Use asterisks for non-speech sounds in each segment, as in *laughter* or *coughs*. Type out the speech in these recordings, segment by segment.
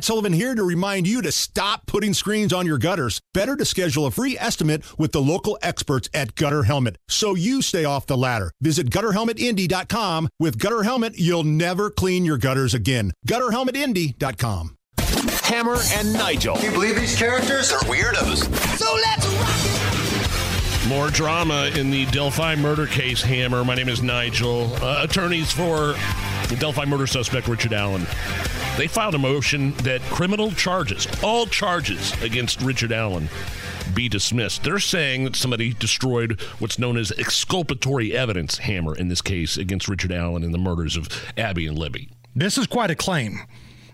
Matt Sullivan here to remind you to stop putting screens on your gutters. Better to schedule a free estimate with the local experts at Gutter Helmet so you stay off the ladder. Visit gutterhelmetindy.com. With Gutter Helmet, you'll never clean your gutters again. Gutterhelmetindy.com. Hammer and Nigel. Can you believe these characters are weirdos? So let's rock it. More drama in the Delphi murder case, Hammer. My name is Nigel. Uh, attorneys for the Delphi murder suspect, Richard Allen. They filed a motion that criminal charges, all charges against Richard Allen, be dismissed. They're saying that somebody destroyed what's known as exculpatory evidence, Hammer, in this case, against Richard Allen in the murders of Abby and Libby. This is quite a claim.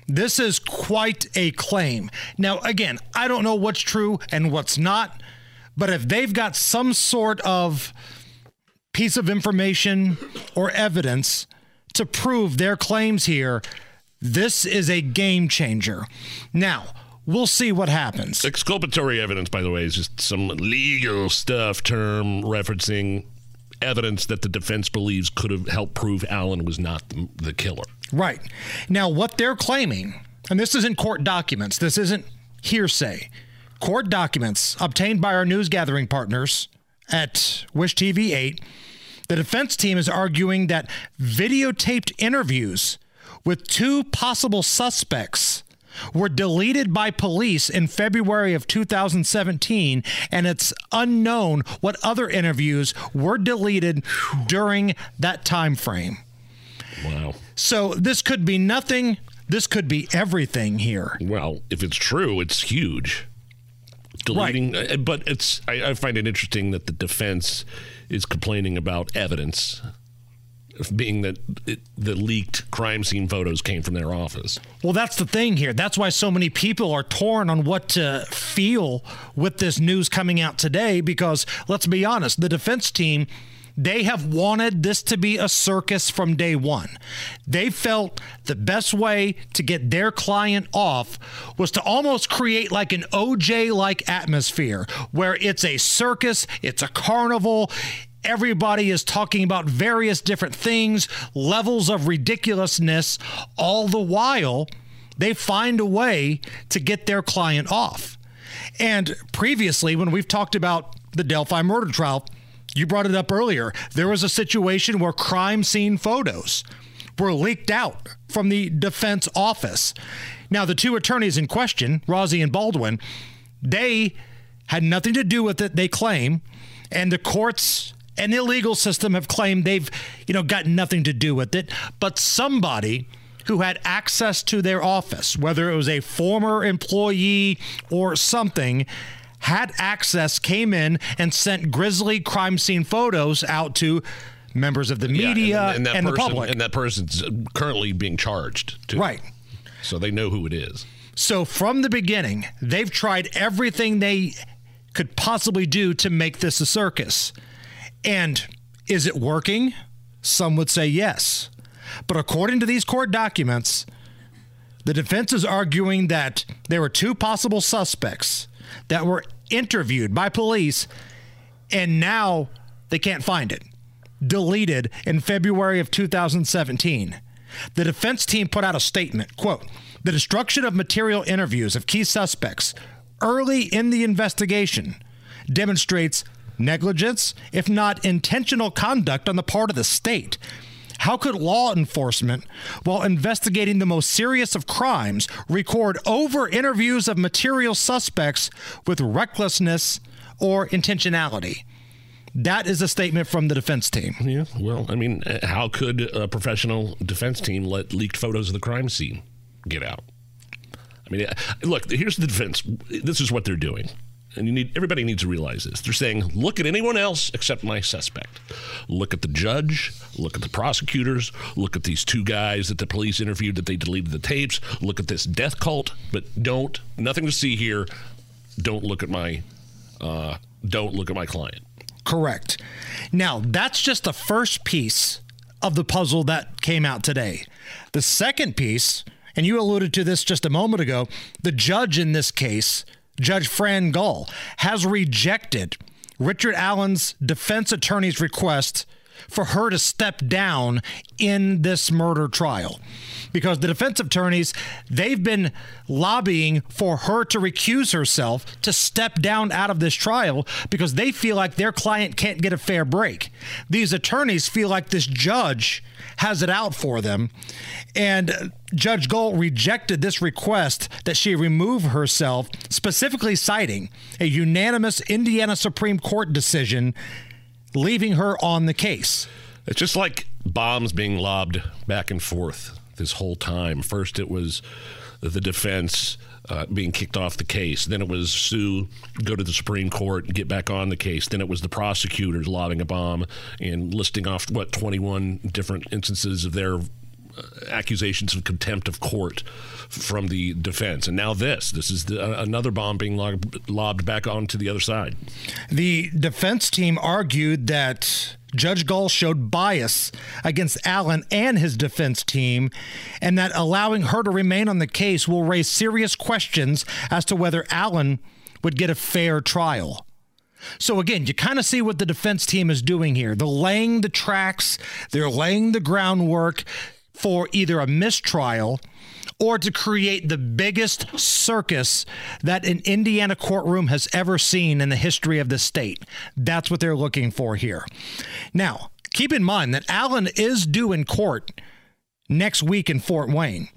This is quite a claim. Now, again, I don't know what's true and what's not, but if they've got some sort of piece of information or evidence to prove their claims here, this is a game changer. Now, we'll see what happens. Exculpatory evidence, by the way, is just some legal stuff term referencing evidence that the defense believes could have helped prove Allen was not the, the killer. Right. Now, what they're claiming, and this isn't court documents, this isn't hearsay. Court documents obtained by our news gathering partners at Wish TV 8. The defense team is arguing that videotaped interviews with two possible suspects were deleted by police in February of 2017 and it's unknown what other interviews were deleted during that time frame. Wow. So this could be nothing, this could be everything here. Well, if it's true, it's huge. Deleting, right. Uh, but it's. I, I find it interesting that the defense is complaining about evidence being that it, the leaked crime scene photos came from their office. Well, that's the thing here. That's why so many people are torn on what to feel with this news coming out today because let's be honest, the defense team they have wanted this to be a circus from day one. They felt the best way to get their client off was to almost create like an OJ like atmosphere where it's a circus, it's a carnival, Everybody is talking about various different things, levels of ridiculousness, all the while they find a way to get their client off. And previously, when we've talked about the Delphi murder trial, you brought it up earlier. There was a situation where crime scene photos were leaked out from the defense office. Now, the two attorneys in question, Rozzi and Baldwin, they had nothing to do with it, they claim. And the courts and the legal system have claimed they've, you know, got nothing to do with it. But somebody who had access to their office, whether it was a former employee or something, had access, came in and sent grisly crime scene photos out to members of the media yeah, and, and, and, person, the public. And that person's uh, currently being charged, too. Right. So they know who it is. So from the beginning, they've tried everything they could possibly do to make this a circus. And is it working? Some would say yes. But according to these court documents, the defense is arguing that there were two possible suspects that were interviewed by police and now they can't find it. Deleted in February of 2017. The defense team put out a statement, quote, "The destruction of material interviews of key suspects early in the investigation demonstrates negligence, if not intentional conduct on the part of the state. How could law enforcement, while investigating the most serious of crimes, record over interviews of material suspects with recklessness or intentionality? That is a statement from the defense team. Yeah, well, I mean, how could a professional defense team let leaked photos of the crime scene get out? I mean, look, here's the defense. This is what they're doing and you need everybody needs to realize this. They're saying, look at anyone else except my suspect. Look at the judge, look at the prosecutors, look at these two guys that the police interviewed that they deleted the tapes, look at this death cult, but don't nothing to see here. Don't look at my uh, don't look at my client. Correct. Now, that's just the first piece of the puzzle that came out today. The second piece, and you alluded to this just a moment ago, the judge in this case Judge Fran Gull, has rejected Richard Allen's defense attorney's request for her to step down in this murder trial because the defense attorneys they've been lobbying for her to recuse herself to step down out of this trial because they feel like their client can't get a fair break. These attorneys feel like this judge has it out for them and uh, Judge Gull rejected this request that she remove herself specifically citing a unanimous Indiana Supreme Court decision leaving her on the case. It's just like bombs being lobbed back and forth this whole time. First, it was the defense uh, being kicked off the case. Then it was Sue go to the Supreme Court and get back on the case. Then it was the prosecutors lobbing a bomb and listing off what 21 different instances of their accusations of contempt of court from the defense. And now this. This is the, uh, another bomb being lobbed, lobbed back onto the other side. The defense team argued that Judge Gull showed bias against Allen and his defense team, and that allowing her to remain on the case will raise serious questions as to whether Allen would get a fair trial. So again, you kind of see what the defense team is doing here. They're laying the tracks, they're laying the groundwork for either a mistrial or to create the biggest circus that an Indiana courtroom has ever seen in the history of the state. That's what they're looking for here. Now, keep in mind that Allen is due in court next week in Fort Wayne.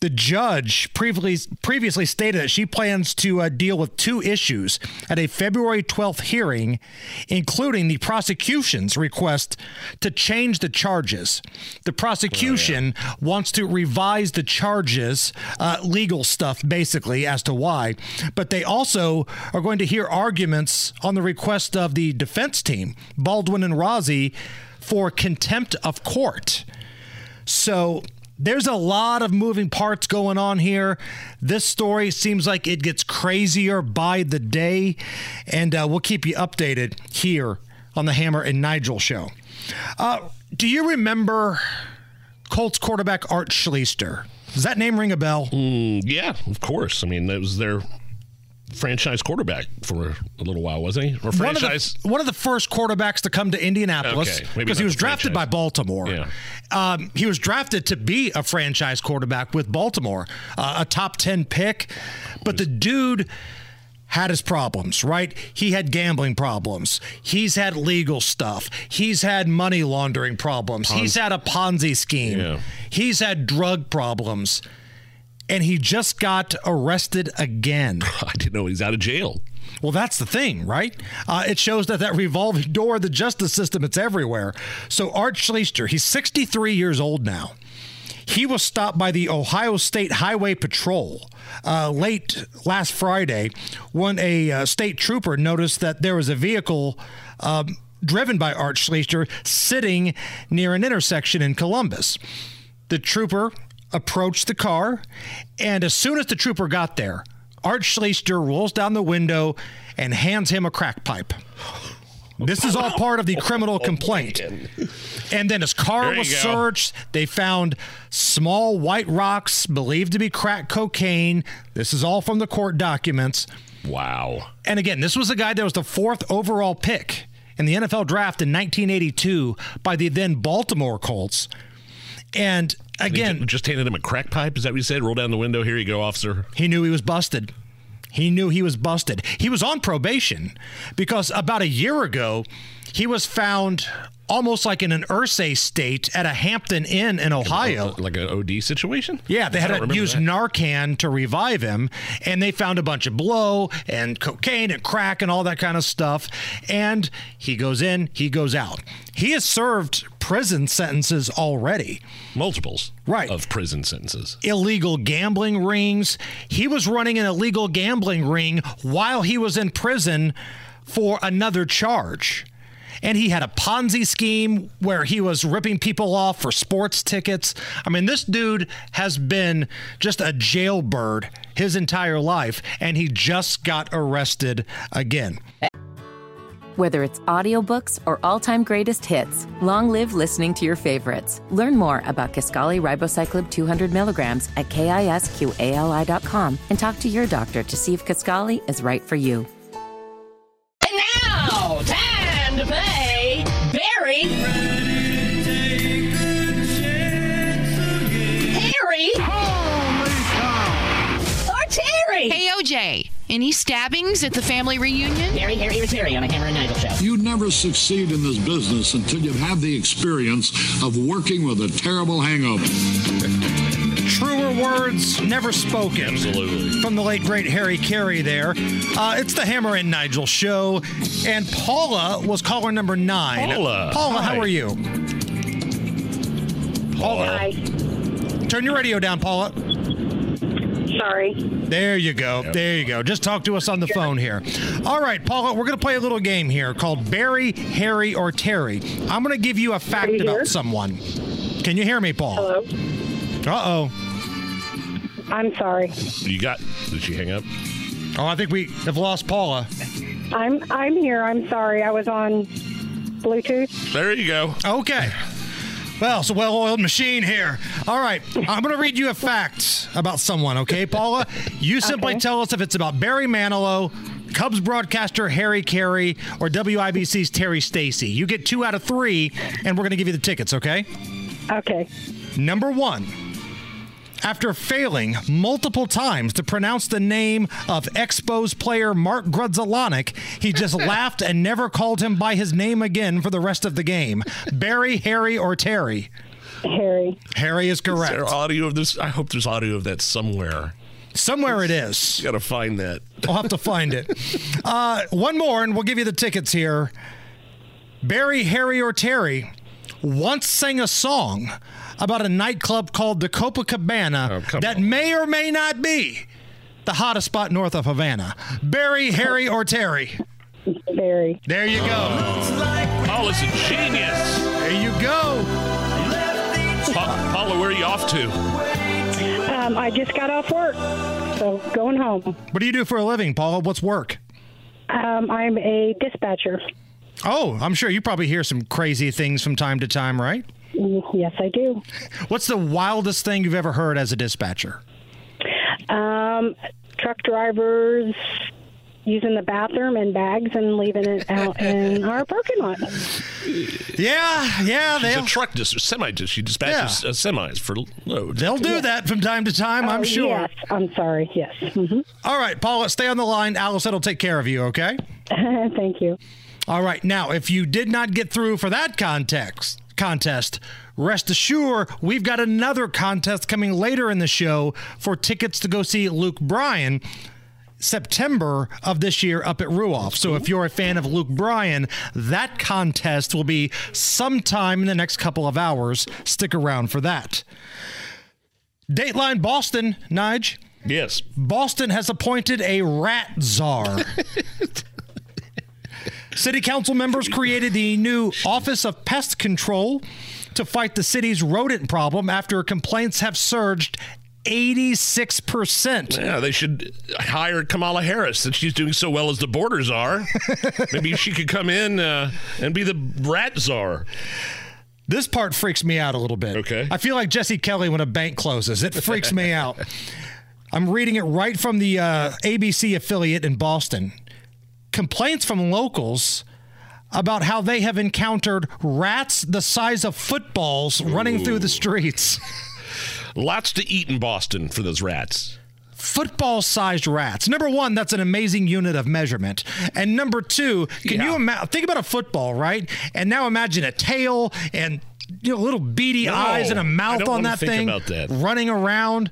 The judge previously previously stated that she plans to uh, deal with two issues at a February 12th hearing, including the prosecution's request to change the charges. The prosecution oh, yeah. wants to revise the charges, uh, legal stuff basically, as to why. But they also are going to hear arguments on the request of the defense team, Baldwin and Rozzi, for contempt of court. So there's a lot of moving parts going on here. This story seems like it gets crazier by the day, and uh, we'll keep you updated here on the Hammer and Nigel show. Uh, do you remember Colts quarterback Art Schlichter? Does that name ring a bell? Mm, yeah, of course. I mean, that was their franchise quarterback for a little while, wasn't he? Or franchise? One of the, one of the first quarterbacks to come to Indianapolis because okay, he was drafted franchise. by Baltimore. Yeah. Um, he was drafted to be a franchise quarterback with Baltimore, uh, a top 10 pick. But the dude had his problems, right? He had gambling problems. He's had legal stuff. He's had money laundering problems. He's had a Ponzi scheme. Yeah. He's had drug problems and he just got arrested again. *laughs* I didn't know he's out of jail. Well, that's the thing, right? Uh, it shows that that revolving door of the justice system, it's everywhere. So Art Schlichter, he's 63 years old now. He was stopped by the Ohio State Highway Patrol uh, late last Friday when a uh, state trooper noticed that there was a vehicle um, driven by Art Schlichter sitting near an intersection in Columbus. The trooper approached the car, and as soon as the trooper got there, Art Schlichter rolls down the window and hands him a crack pipe. This is all part of the *laughs* oh, criminal oh, complaint. And then his car was searched. They found small white rocks believed to be crack cocaine. This is all from the court documents. Wow. And again, this was a guy that was the fourth overall pick in the NFL draft in 1982 by the then Baltimore Colts. And again, just handed him a crack pipe. Is that what you said? Roll down the window. Here you go, officer. He knew he was busted. He knew he was busted. He was on probation because about a year ago, he was found almost like in an Irsay state at a Hampton Inn in Ohio. Like an OD situation? Yeah, they had to use that. Narcan to revive him, and they found a bunch of blow and cocaine and crack and all that kind of stuff. And he goes in, he goes out. He has served prison sentences already. Multiples right. of prison sentences. Illegal gambling rings. He was running an illegal gambling ring while he was in prison for another charge and he had a Ponzi scheme where he was ripping people off for sports tickets. I mean, this dude has been just a jailbird his entire life, and he just got arrested again. Whether it's audiobooks or all-time greatest hits, long live listening to your favorites. Learn more about Kisqali Ribociclib 200 milligrams at kisqali.com and talk to your doctor to see if Kisqali is right for you. Harry. Harry. Or Terry. Hey, OJ. Any stabbings at the family reunion? Harry, Harry, here's Harry on a Hammer and Nigel show. You'd never succeed in this business until you've had the experience of working with a terrible hangover. *laughs* Truer words never spoken. Absolutely. From the late, great Harry Carey there. Uh, it's the Hammer and Nigel show. And Paula was caller number nine. Paula. Paula, Hi. how are you? Paula. Turn your radio down, Paula. Sorry. There you go. There you go. Just talk to us on the phone here. All right, Paula, we're going to play a little game here called Barry, Harry, or Terry. I'm going to give you a fact you about here? someone. Can you hear me, Paul? Hello. Uh oh. I'm sorry. You got? Did she hang up? Oh, I think we have lost Paula. I'm I'm here. I'm sorry. I was on Bluetooth. There you go. Okay. Well, it's a well oiled machine here. All right. I'm going to read you a fact about someone, okay, Paula? You simply Okay. tell us if it's about Barry Manilow, Cubs broadcaster Harry Carey, or WIBC's Terry Stacy. You get two out of three, and we're going to give you the tickets, okay? Okay. Number one. After failing multiple times to pronounce the name of Expos player Mark Grudzielanek, he just *laughs* laughed and never called him by his name again for the rest of the game. Barry, Harry, or Terry? Harry. Harry is Is correct. there audio of this? I hope there's audio of that somewhere. Somewhere it is. You got to find that. I'll have to find it. *laughs* Uh, one more, and we'll give you the tickets here. Barry, Harry, or Terry once sang a song about a nightclub called the Copacabana Oh, that on. may or may not be the hottest spot north of Havana. Barry, Harry, or Terry? Barry. There you go. Paula's a genius. There you go. Pa- Paula, where are you off to? Um, I just got off work, so going home. What do you do for a living, Paula? What's work? Um, I'm a dispatcher. Oh, I'm sure you probably hear some crazy things from time to time, right? Mm, Yes, I do. *laughs* What's the wildest thing you've ever heard as a dispatcher? Um, truck drivers using the bathroom in bags and leaving it out *laughs* in our parking lot. Yeah, yeah, She's they'll a truck dis- semi. dis- She dispatches uh, semis for loads. they'll do that from time to time. I'm Oh, sure. Yes, I'm sorry. Yes. hmm All right, Paula, stay on the line. Allison will take care of you. Okay. *laughs* Thank you. All right. Now, if you did not get through for that context contest, rest assured we've got another contest coming later in the show for tickets to go see Luke Bryan. September of this year up at Ruoff. So if you're a fan of Luke Bryan, that contest will be sometime in the next couple of hours. Stick around for that. Dateline Boston, Nige. Yes. Boston has appointed a rat czar. *laughs* City council members created the new Office of Pest Control to fight the city's rodent problem after complaints have surged 86%. Yeah, they should hire Kamala Harris since she's doing so well as the borders *laughs* are. Maybe she could come in uh, and be the rat czar. This part freaks me out a little bit. Okay. I feel like Jesse Kelly when a bank closes. It freaks me *laughs* out. I'm reading it right from the uh, ABC affiliate in Boston. Complaints from locals about how they have encountered rats the size of footballs running through the streets. *laughs* Lots to eat in Boston for those rats. Football sized rats. Number one, that's an amazing unit of measurement. And number two, can you Yeah. ima- think about a football, right? And now imagine a tail and you know, little beady No, eyes and a mouth on that thing about that. running around.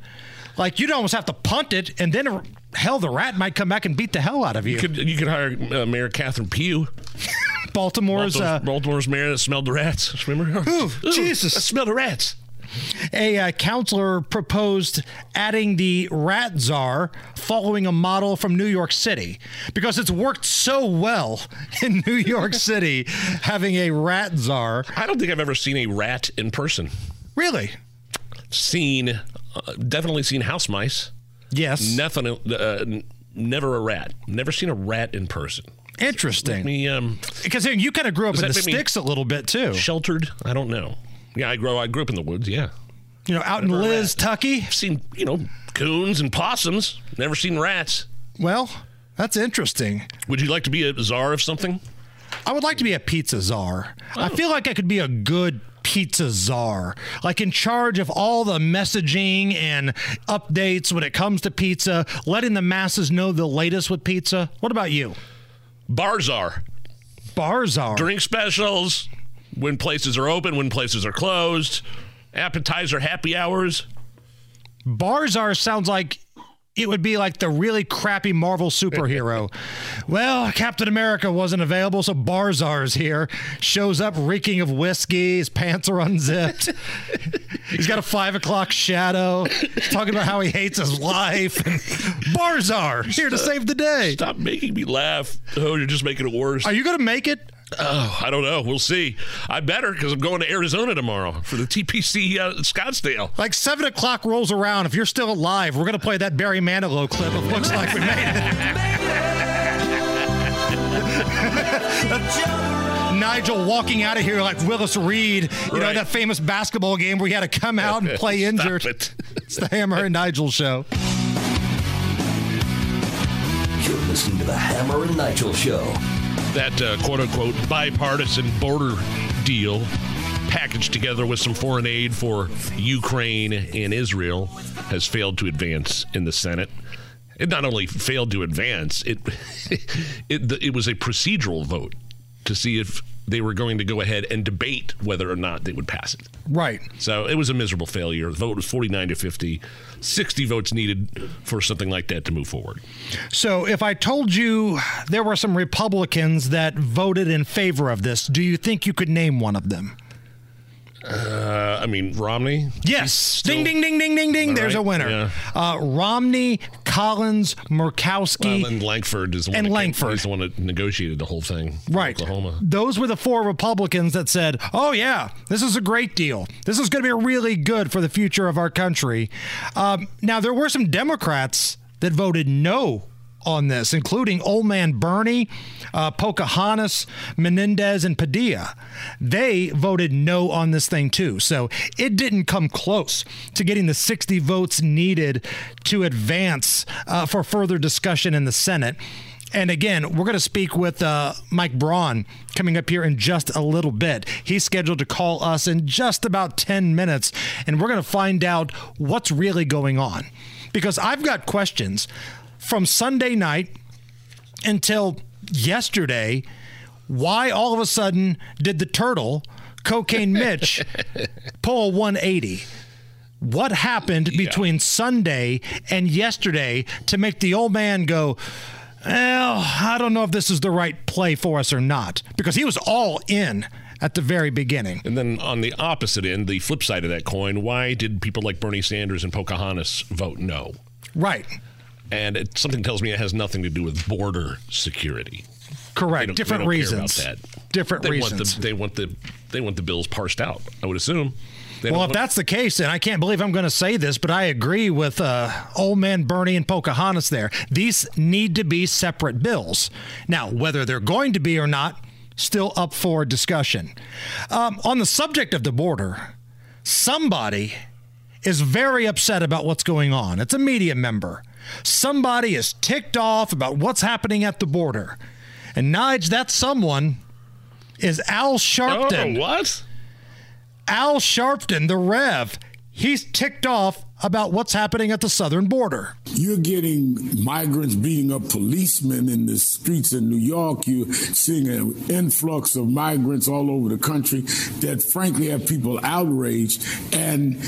Like you'd almost have to punt it, and then hell, the rat might come back and beat the hell out of you. You could you could hire uh, Mayor Catherine Pugh, Baltimore's Baltimore's, uh, Baltimore's mayor that smelled the rats. Remember? Ooh, Jesus. I smelled the rats. a uh, counselor proposed adding the rat czar following a model from New York City because it's worked so well *laughs* in New York *laughs* City having a rat czar. I don't think I've ever seen a rat in person. Really? Seen, uh, definitely seen house mice. Yes. Nothing. Uh, never a rat. Never seen a rat in person. Interesting. Me, um, Because you kind of grew up in the that make me- sticks a little bit too. sheltered. I don't know. Yeah, I grow. I grew up in the woods. Yeah, You know, out in Never a Liz. Tucky. I've seen you know coons and possums. Never seen rats. Well, that's interesting. Would you like to be a czar of something? I would like to be a pizza czar. I feel like I could be a good pizza czar, like in charge of all the messaging and updates when it comes to pizza, letting the masses know the latest with pizza. What about you? Bar czar. Bar czar. Drink specials when places are open, when places are closed, appetizer happy hours. Bar czar sounds like it would be like the really crappy Marvel superhero. *laughs* well, Captain America wasn't available, so Barzar's here. Shows up reeking of whiskey. His pants are unzipped. *laughs* He's got a five o'clock shadow. Talking about how he hates his life. Bar czar here to save the day. Stop making me laugh. Oh, you're just making it worse. Are you going to make it? Oh, I don't know. We'll see. I better because I'm going to Arizona tomorrow for the TPC uh, Scottsdale. Like seven o'clock rolls around. If you're still alive, we're going to play that Barry Manilow clip. It looks like we made it. *laughs* Nigel walking out of here like Willis Reed, you right. know, that famous basketball game where he had to come out and *laughs* play injured. It. it's the Hammer and Nigel show. You're listening to the Hammer and Nigel show that uh, quote unquote bipartisan border deal packaged together with some foreign aid for Ukraine and Israel has failed to advance in the Senate. It not only failed to advance, it *laughs* it, it was a procedural vote to see if they were going to go ahead and debate whether or not they would pass it. Right. So it was a miserable failure. The vote was 49 to 50. 60 votes needed for something like that to move forward. So if I told you there were some Republicans that voted in favor of this, do you think you could name one of them? Uh, I mean, Romney? Yes. Ding, ding, ding, ding, ding, ding. There's right. a winner. Yeah. Uh, Romney, Collins, Murkowski. Well, and Lankford is the one and Lankford. He's the one that negotiated the whole thing. Right. Oklahoma. Those were the four Republicans that said, oh, yeah, this is a great deal. This is going to be really good for the future of our country. Um, now, there were some Democrats that voted no on this, including Old Man Bernie, uh, Pocahontas, Menendez, and Padilla. They voted no on this thing too. So it didn't come close to getting the 60 votes needed to advance uh, for further discussion in the Senate. And again, we're going to speak with uh, Mike Braun coming up here in just a little bit. He's scheduled to call us in just about 10 minutes, and we're going to find out what's really going on. Because I've got questions from Sunday night until yesterday, why all of a sudden did the turtle, Cocaine *laughs* Mitch, pull 180? What happened yeah. between Sunday and yesterday to make the old man go, well, I don't know if this is the right play for us or not? Because he was all in at the very beginning. And then on the opposite end, the flip side of that coin, why did people like Bernie Sanders and Pocahontas vote no? Right and it, something tells me it has nothing to do with border security. Correct. Different reasons. Different they reasons. Want the, they want the they want the bills parsed out. I would assume. They well, if that's the case, and I can't believe I'm going to say this, but I agree with uh, old man Bernie and Pocahontas there. These need to be separate bills. Now, whether they're going to be or not, still up for discussion. Um, on the subject of the border, somebody is very upset about what's going on. It's a media member. Somebody is ticked off about what's happening at the border. And Nige, that someone is Al Sharpton. Oh, what? Al Sharpton, the Rev. He's ticked off about what's happening at the southern border. You're getting migrants beating up policemen in the streets in New York. You're seeing an influx of migrants all over the country that, frankly, have people outraged. And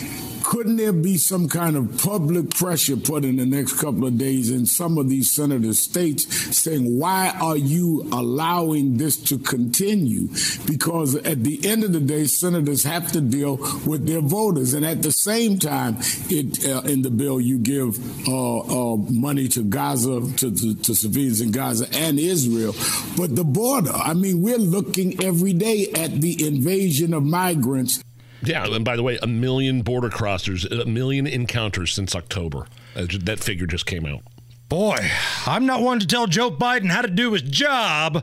couldn't there be some kind of public pressure put in the next couple of days in some of these senator states saying, why are you allowing this to continue? Because at the end of the day, senators have to deal with their voters. And at the same time, it, uh, in the bill, you give uh, uh, money to Gaza, to, to, to civilians in Gaza and Israel. But the border, I mean, we're looking every day at the invasion of migrants yeah, and by the way, a million border crossers, a million encounters since October. Uh, that figure just came out. Boy, I'm not one to tell Joe Biden how to do his job,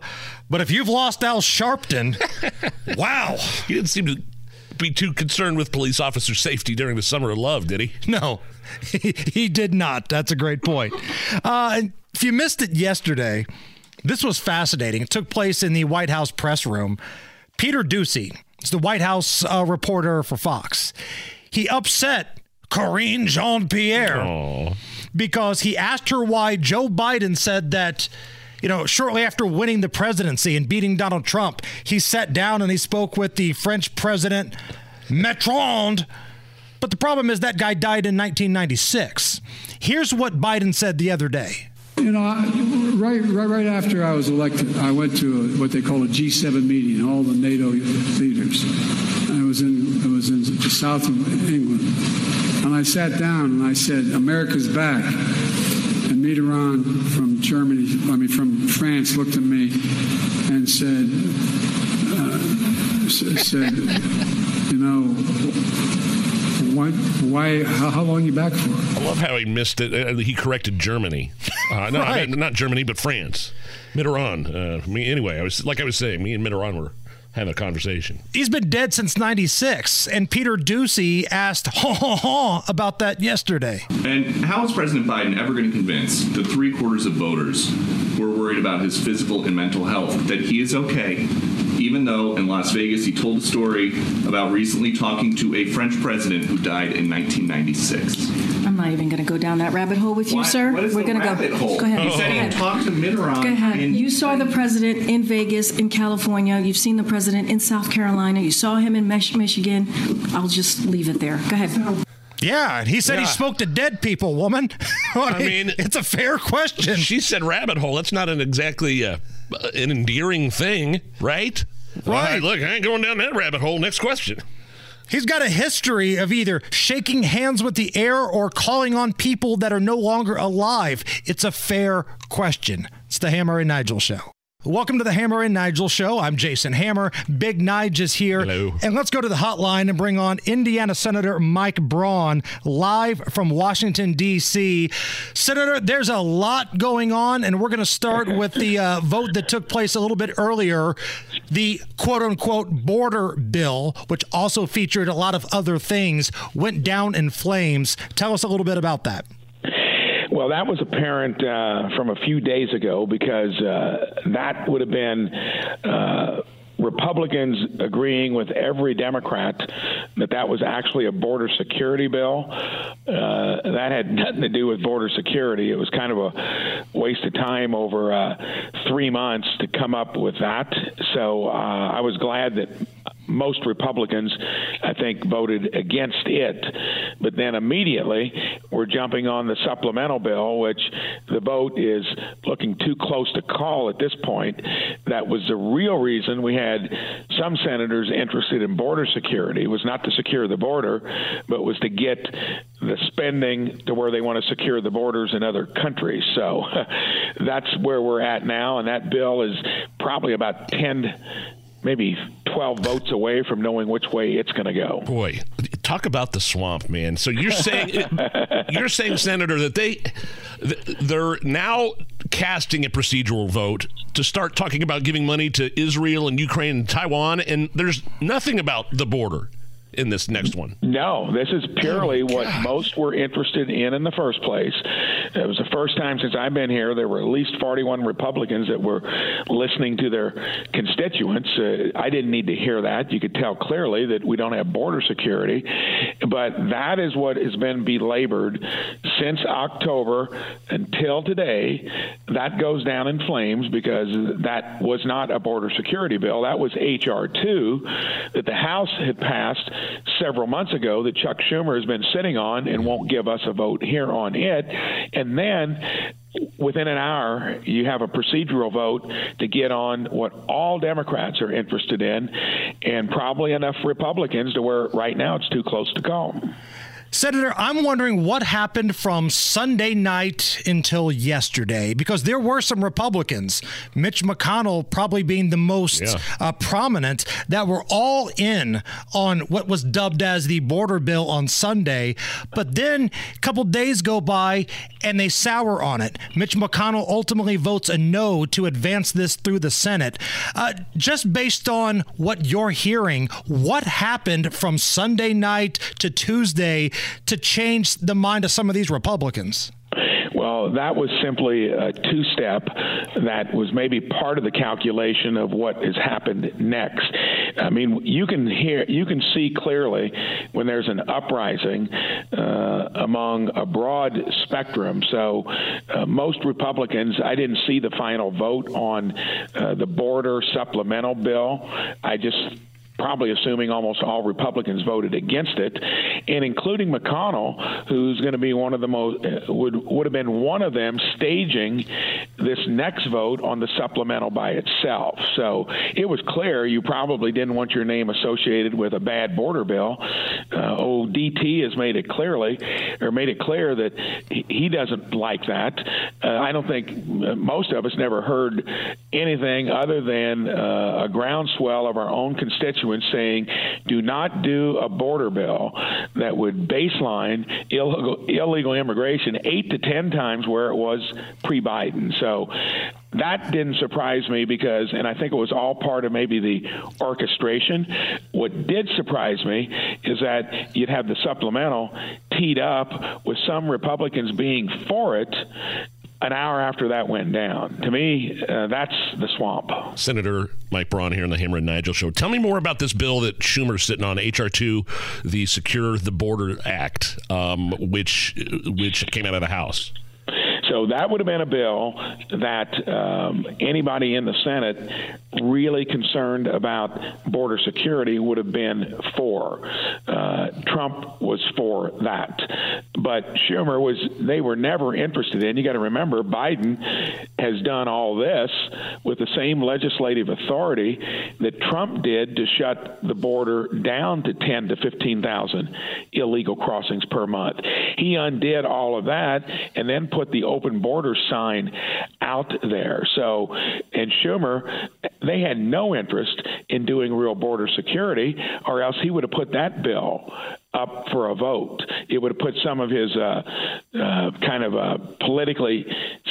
but if you've lost Al Sharpton, *laughs* wow. He didn't seem to be too concerned with police officer safety during the summer of love, did he? No, *laughs* he, he did not. That's a great point. Uh, if you missed it yesterday, this was fascinating. It took place in the White House press room. Peter Doocy, It's the White House uh, reporter for Fox. He upset Karine Jean Pierre because he asked her why Joe Biden said that, you know, shortly after winning the presidency and beating Donald Trump, he sat down and he spoke with the French president, Macron. But the problem is that guy died in 1996. Here's what Biden said the other day. You know, I, right, right, right after I was elected, I went to a, what they call a G7 meeting, all the NATO leaders. I was in, I was in the south of England, and I sat down and I said, "America's back." And Mitterrand from Germany, I mean from France, looked at me and said, uh, "said, you know." Why? Why? How, how long are you back for? I love how he missed it. Uh, he corrected Germany. Uh, no, Right. not, not Germany, but France. Mitterrand. Uh, me anyway. I was like I was saying. Me and Mitterrand were having a conversation. He's been dead since 96. And Peter Doocy asked ha ha ha about that yesterday. And how is President Biden ever going to convince the three quarters of voters who are worried about his physical and mental health that he is okay, even though in Las Vegas he told a story about recently talking to a French president who died in 1996? I'm not even going to go down that rabbit hole with you, Why- sir. what is We're the going to rabbit go. hole? Go ahead. He said he Go talked to Mitterrand. Go ahead. in- you saw the president in Vegas, in California. You've seen the president in South Carolina. You saw him in Mich- Michigan. I'll just leave it there. Go ahead. Yeah, and he said he spoke to dead people, woman. *laughs* I mean, it's a fair question. She said rabbit hole. That's not an exactly uh, an endearing thing, right? Right. look, I ain't going down that rabbit hole. Next question. He's got a history of either shaking hands with the air or calling on people that are no longer alive. It's a fair question. It's the Hammer and Nigel show. Welcome to the Hammer and Nigel show. I'm Jason Hammer. Big Nige is here. Hello. And let's go to the hotline and bring on Indiana Senator Mike Braun live from Washington, D.C. Senator, there's a lot going on, and we're going to start with the uh, vote that took place a little bit earlier the quote unquote border bill, which also featured a lot of other things, went down in flames. Tell us a little bit about that. Well, that was apparent uh, from a few days ago because uh, that would have been. Uh, Republicans agreeing with every Democrat that that was actually a border security bill. Uh, that had nothing to do with border security. It was kind of a waste of time over uh, three months to come up with that. So uh, I was glad that most Republicans, I think, voted against it. But then immediately we're jumping on the supplemental bill, which the vote is looking too close to call at this point. That was the real reason we had some senators interested in border security. It was not to secure the border, but was to get the spending to where they want to secure the borders in other countries. So *laughs* that's where we're at now, and that bill is probably about 10 maybe 12 votes away from knowing which way it's going to go. Boy, talk about the swamp, man. So you're saying *laughs* you're saying, Senator, that they they're now casting a procedural vote to start talking about giving money to Israel and Ukraine and Taiwan, and there's nothing about the border in this next one. No, this is purely what most were interested in in the first place. It was the first time since I've been here there were at least 41 Republicans that were listening to their constituents. Uh, I didn't need to hear that. You could tell clearly that we don't have border security, but that is what has been belabored since October until today. That goes down in flames because that was not a border security bill. That was HR 2 that the House had passed several months ago that Chuck Schumer has been sitting on and won't give us a vote here on it. And then within an hour, you have a procedural vote to get on what all Democrats are interested in, and probably enough Republicans to where right now it's too close to call. Senator, I'm wondering what happened from Sunday night until yesterday because there were some Republicans, Mitch McConnell probably being the most Yeah. uh, prominent, that were all in on what was dubbed as the border bill on Sunday. But then a couple days go by and they sour on it. Mitch McConnell ultimately votes a no to advance this through the Senate. Uh, just based on what you're hearing, what happened from Sunday night to Tuesday to change the mind of some of these Republicans? Well, that was simply a two step that was maybe part of the calculation of what has happened next. I mean, you can hear, you can see clearly when there's an uprising uh, among a broad spectrum. So, uh, most Republicans, I didn't see the final vote on uh, the border supplemental bill. I just probably assuming almost all Republicans voted against it, and including McConnell, who's going to be one of the most would would have been one of them staging this next vote on the supplemental by itself. So it was clear you probably didn't want your name associated with a bad border bill. Uh, oh, DT has made it clearly, or made it clear that he doesn't like that. Uh, I don't think uh, most of us never heard anything other than uh, a groundswell of our own constituents constituents saying, do not do a border bill that would baseline illegal, illegal immigration eight to ten times where it was pre Biden. So that didn't surprise me because, and I think it was all part of maybe the orchestration. What did surprise me is that you'd have the supplemental teed up with some Republicans being for it an hour after that went down. To me, uh, that's the swamp. Senator Mike Braun here on the Hammer and Nigel show. Tell me more about this bill that Schumer's sitting on, HR two, the Secure the Border Act, um, which which came out of the House. So that would have been a bill that um, anybody in the Senate really concerned about border security would have been for. Uh, Trump was for that. But Schumer was, they were never interested in. You got to remember, Biden has done all this with the same legislative authority that Trump did to shut the border down to 10 to 15,000 illegal crossings per month. He undid all of that and then put the open border sign out there. So, and Schumer, they had no interest in doing real border security, or else he would have put that bill up for a vote. It would have put some of his uh, uh, kind of uh, politically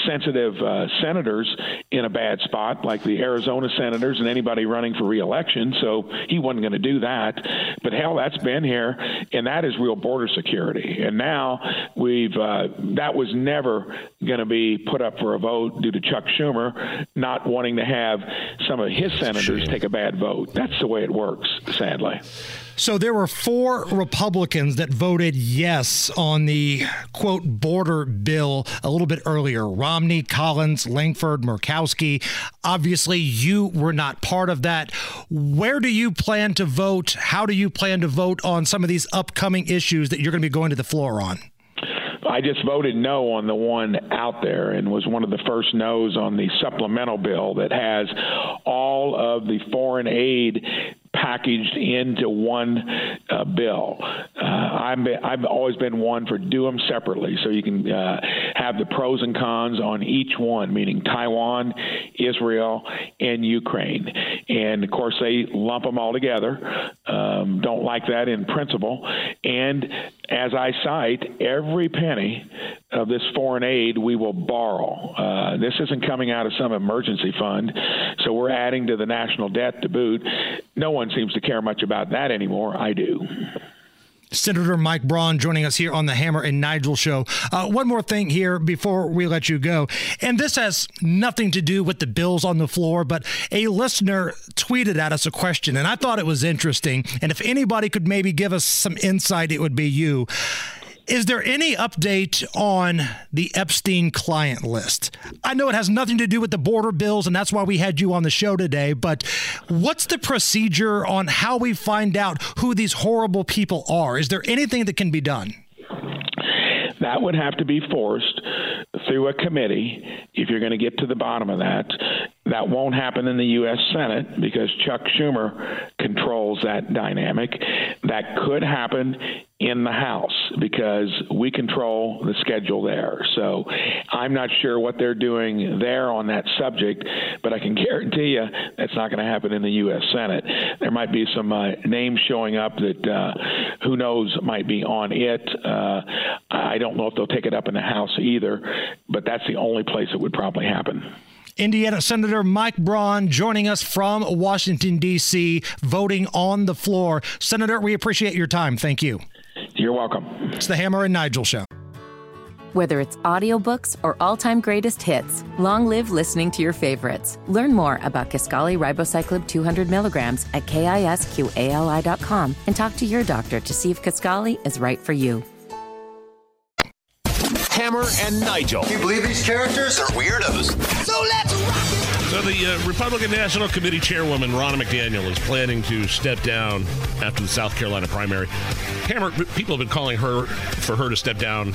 sensitive uh, senators in a bad spot, like the Arizona senators and anybody running for reelection. So he wasn't going to do that. But hell, that's been here, and that is real border security. And now we've uh, that was never going to be put up for a vote due to Chuck Schumer not wanting to have some of his senators take a bad vote. That's the way it works, sadly. So there were four Republicans that voted yes on the quote border bill a little bit earlier Romney, Collins, Lankford, Murkowski. Obviously, you were not part of that. Where do you plan to vote? How do you plan to vote on some of these upcoming issues that you're going to be going to the floor on? I just voted no on the one out there and was one of the first no's on the supplemental bill that has all of the foreign aid packaged into one uh, bill. Uh, I'm, I've always been one for do them separately so you can uh, have the pros and cons on each one, meaning Taiwan, Israel, and Ukraine. And of course, they lump them all together. Um, don't like that in principle. And as I cite, every penny of this foreign aid we will borrow. Uh, this isn't coming out of some emergency fund, so we're adding to the national debt to boot. No one seems to care much about that anymore. I do. Senator Mike Braun joining us here on the Hammer and Nigel show. Uh, one more thing here before we let you go. And this has nothing to do with the bills on the floor, but a listener tweeted at us a question, and I thought it was interesting. And if anybody could maybe give us some insight, it would be you. Is there any update on the Epstein client list? I know it has nothing to do with the border bills, and that's why we had you on the show today, but what's the procedure on how we find out who these horrible people are? Is there anything that can be done? That would have to be forced through a committee if you're going to get to the bottom of that. That won't happen in the U.S. Senate because Chuck Schumer controls that dynamic. That could happen in the House because we control the schedule there. So I'm not sure what they're doing there on that subject, but I can *laughs* guarantee you that's not going to happen in the U.S. Senate. There might be some uh, names showing up that uh, who knows might be on it. Uh, I don't know if they'll take it up in the House either, but that's the only place it would probably happen. Indiana Senator Mike Braun joining us from Washington, D.C., voting on the floor. Senator, we appreciate your time. Thank you. You're welcome. It's the Hammer and Nigel Show. Whether it's audiobooks or all-time greatest hits, long live listening to your favorites. Learn more about Kisqali Ribociclib 200 milligrams at kisqali.com and talk to your doctor to see if Kisqali is right for you. Hammer and Nigel. Can you believe these characters are weirdos? So let's rock it. So the uh, Republican National Committee chairwoman Ronna McDaniel is planning to step down after the South Carolina primary. Hammer, people have been calling her for her to step down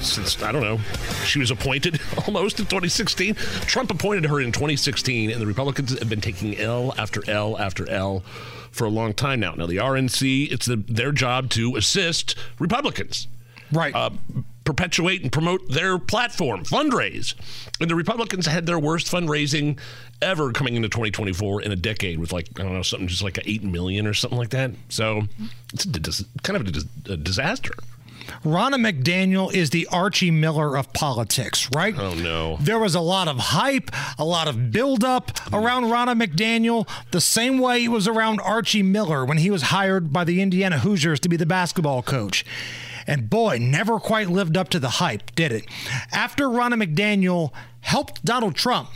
since I don't know. She was appointed *laughs* almost in 2016. Trump appointed her in 2016, and the Republicans have been taking L after L after L for a long time now. Now the RNC, it's the, their job to assist Republicans, right? Uh, perpetuate and promote their platform, fundraise. And the Republicans had their worst fundraising ever coming into 2024 in a decade with like, I don't know, something just like 8 million or something like that. So it's a dis- kind of a, dis- a disaster. Ronna McDaniel is the Archie Miller of politics, right? Oh, no. There was a lot of hype, a lot of buildup around Ronna McDaniel, the same way it was around Archie Miller when he was hired by the Indiana Hoosiers to be the basketball coach. And boy, never quite lived up to the hype, did it? After Ronna McDaniel helped Donald Trump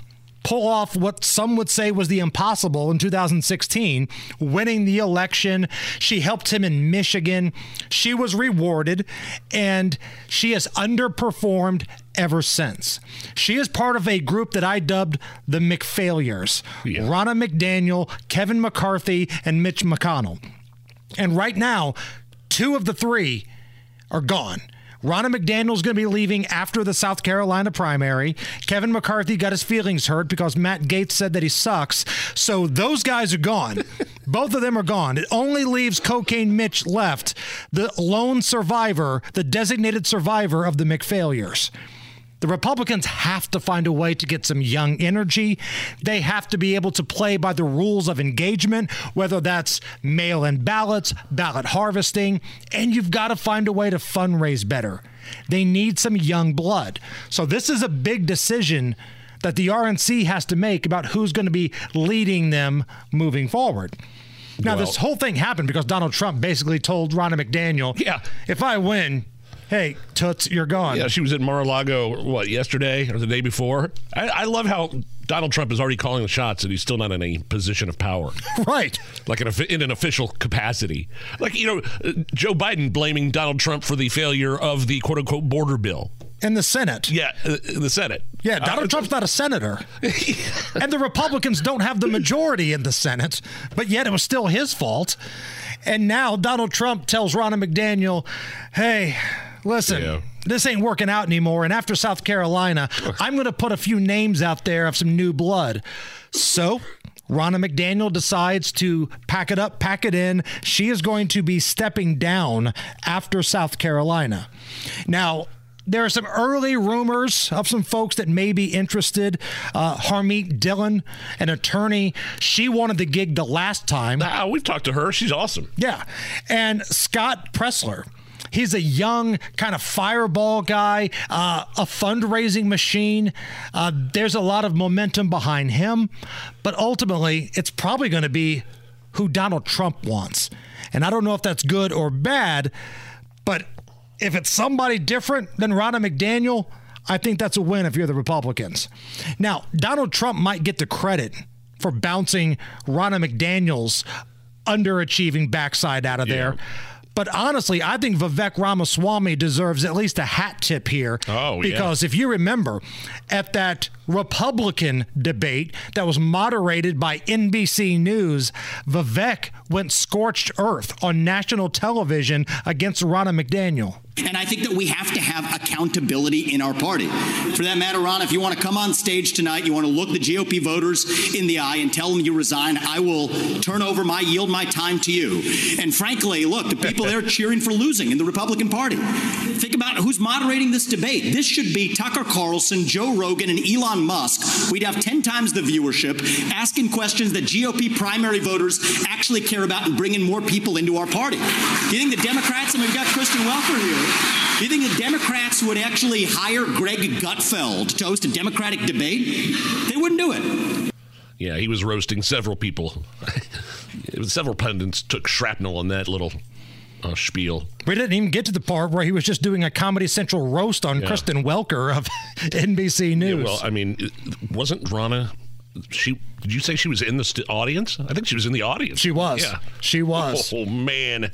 pull off what some would say was the impossible in 2016, winning the election. She helped him in Michigan. She was rewarded, and she has underperformed ever since. She is part of a group that I dubbed the McFailures yeah. Ronna McDaniel, Kevin McCarthy, and Mitch McConnell. And right now, two of the three are gone. Ronna McDaniel's going to be leaving after the South Carolina primary. Kevin McCarthy got his feelings hurt because Matt Gaetz said that he sucks. So those guys are gone. *laughs* Both of them are gone. It only leaves Cocaine Mitch left, the lone survivor, the designated survivor of the McFailures. The Republicans have to find a way to get some young energy. They have to be able to play by the rules of engagement, whether that's mail in ballots, ballot harvesting, and you've got to find a way to fundraise better. They need some young blood. So, this is a big decision that the RNC has to make about who's going to be leading them moving forward. Now, well, this whole thing happened because Donald Trump basically told Ronna McDaniel, "Yeah, if I win, hey, Toots, you're gone. Yeah, she was at Mar-a-Lago, what, yesterday or the day before? I, I, love how Donald Trump is already calling the shots and he's still not in a position of power. *laughs* right. Like in, in an official capacity. Like, you know, Joe Biden blaming Donald Trump for the failure of the quote-unquote border bill. In the Senate. Yeah, uh, the Senate. Yeah, Donald uh, Trump's not a senator. *laughs* and the Republicans don't have the majority in the Senate, but yet it was still his fault. And now Donald Trump tells Ronna McDaniel, hey, listen, yeah. this ain't working out anymore. And after South Carolina, *laughs* I'm going to put a few names out there of some new blood. So Ronna McDaniel decides to pack it up, pack it in. She is going to be stepping down after South Carolina. Now, there are some early rumors of some folks that may be interested. Uh, Harmeet Dillon, an attorney, she wanted the gig the last time. Uh, we've talked to her. She's awesome. Yeah. And Scott Presler He's a young kind of fireball guy, uh, a fundraising machine. Uh, there's a lot of momentum behind him, but ultimately, it's probably going to be who Donald Trump wants. And I don't know if that's good or bad, but if it's somebody different than Ronna McDaniel, I think that's a win if you're the Republicans. Now, Donald Trump might get the credit for bouncing Ronna McDaniel's underachieving backside out of yeah. there. But honestly, I think Vivek Ramaswamy deserves at least a hat tip here. Oh, because yeah. if you remember, at that Republican debate that was moderated by NBC News, Vivek went scorched earth on national television against Ronna McDaniel. And I think that we have to have accountability in our party. For that matter, Ron, if you want to come on stage tonight, you want to look the GOP voters in the eye and tell them you resign, I will turn over my yield my time to you. And frankly, look, the people there are cheering for losing in the Republican Party. Think about who's moderating this debate. This should be Tucker Carlson, Joe Rogan, and Elon Musk. We'd have 10 times the viewership asking questions that GOP primary voters actually care about and bringing more people into our party. You think the Democrats, and we've got Kristen Welker here, do you think the Democrats would actually hire Greg Gutfeld to host a Democratic debate? They wouldn't do it. Yeah, he was roasting several people. *laughs* several pundits took shrapnel on that little uh, spiel. We didn't even get to the part where he was just doing a Comedy Central roast on Yeah. Kristen Welker of *laughs* NBC News. Yeah, well, I mean, wasn't Ronna? She did you say she was in the st- audience? I think she was in the audience. She was. Yeah, She was. Oh man,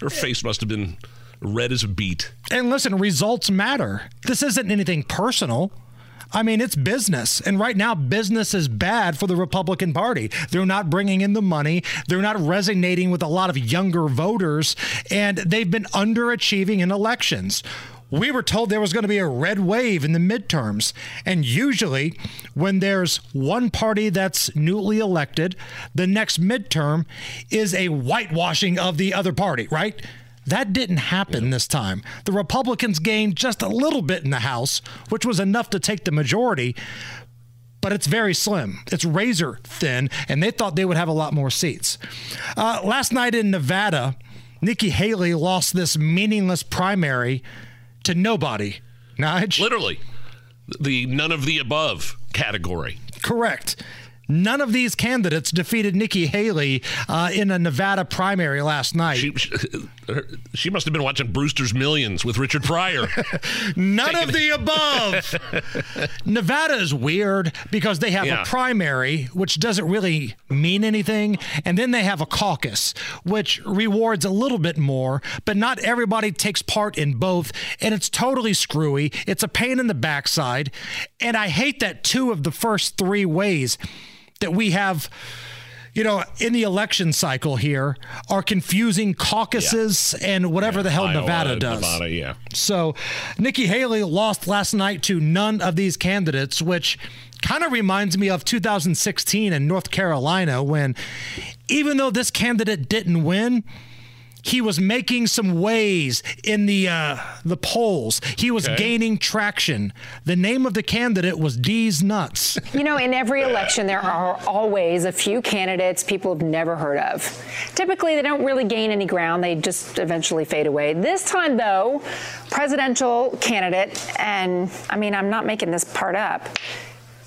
her face must have been red as a beet. And listen, results matter. This isn't anything personal. I mean, it's business. And right now, business is bad for the Republican Party. They're not bringing in the money. They're not resonating with a lot of younger voters. And they've been underachieving in elections. We were told there was going to be a red wave in the midterms. And usually, when there's one party that's newly elected, the next midterm is a whitewashing of the other party, right? That didn't happen this time. The Republicans gained just a little bit in the House, which was enough to take the majority, but it's very slim. It's razor thin, and they thought they would have a lot more seats. Uh, last night in Nevada, Nikki Haley lost this meaningless primary to nobody. Nige? Literally, the none of the above category. Correct. None of these candidates defeated Nikki Haley uh, in a Nevada primary last night. She, she, must have been watching Brewster's Millions with Richard Pryor. *laughs* None of the above. *laughs* Nevada is weird because they have Yeah. a primary, which doesn't really mean anything, and then they have a caucus, which rewards a little bit more, but not everybody takes part in both, and it's totally screwy. It's a pain in the backside, and I hate that two of the first three ways that we have you know, in the election cycle here are confusing caucuses and whatever the hell Iowa, Nevada does. Nevada, yeah. So Nikki Haley lost last night to none of these candidates, which kind of reminds me of 2016 in North Carolina when even though this candidate didn't win, he was making some ways in the uh, the polls. He was Okay. gaining traction. The name of the candidate was Deez Nuts. *laughs* You know, in every election, there are always a few candidates people have never heard of. Typically, they don't really gain any ground, they just eventually fade away. This time, though, presidential candidate, and I mean, I'm not making this part up,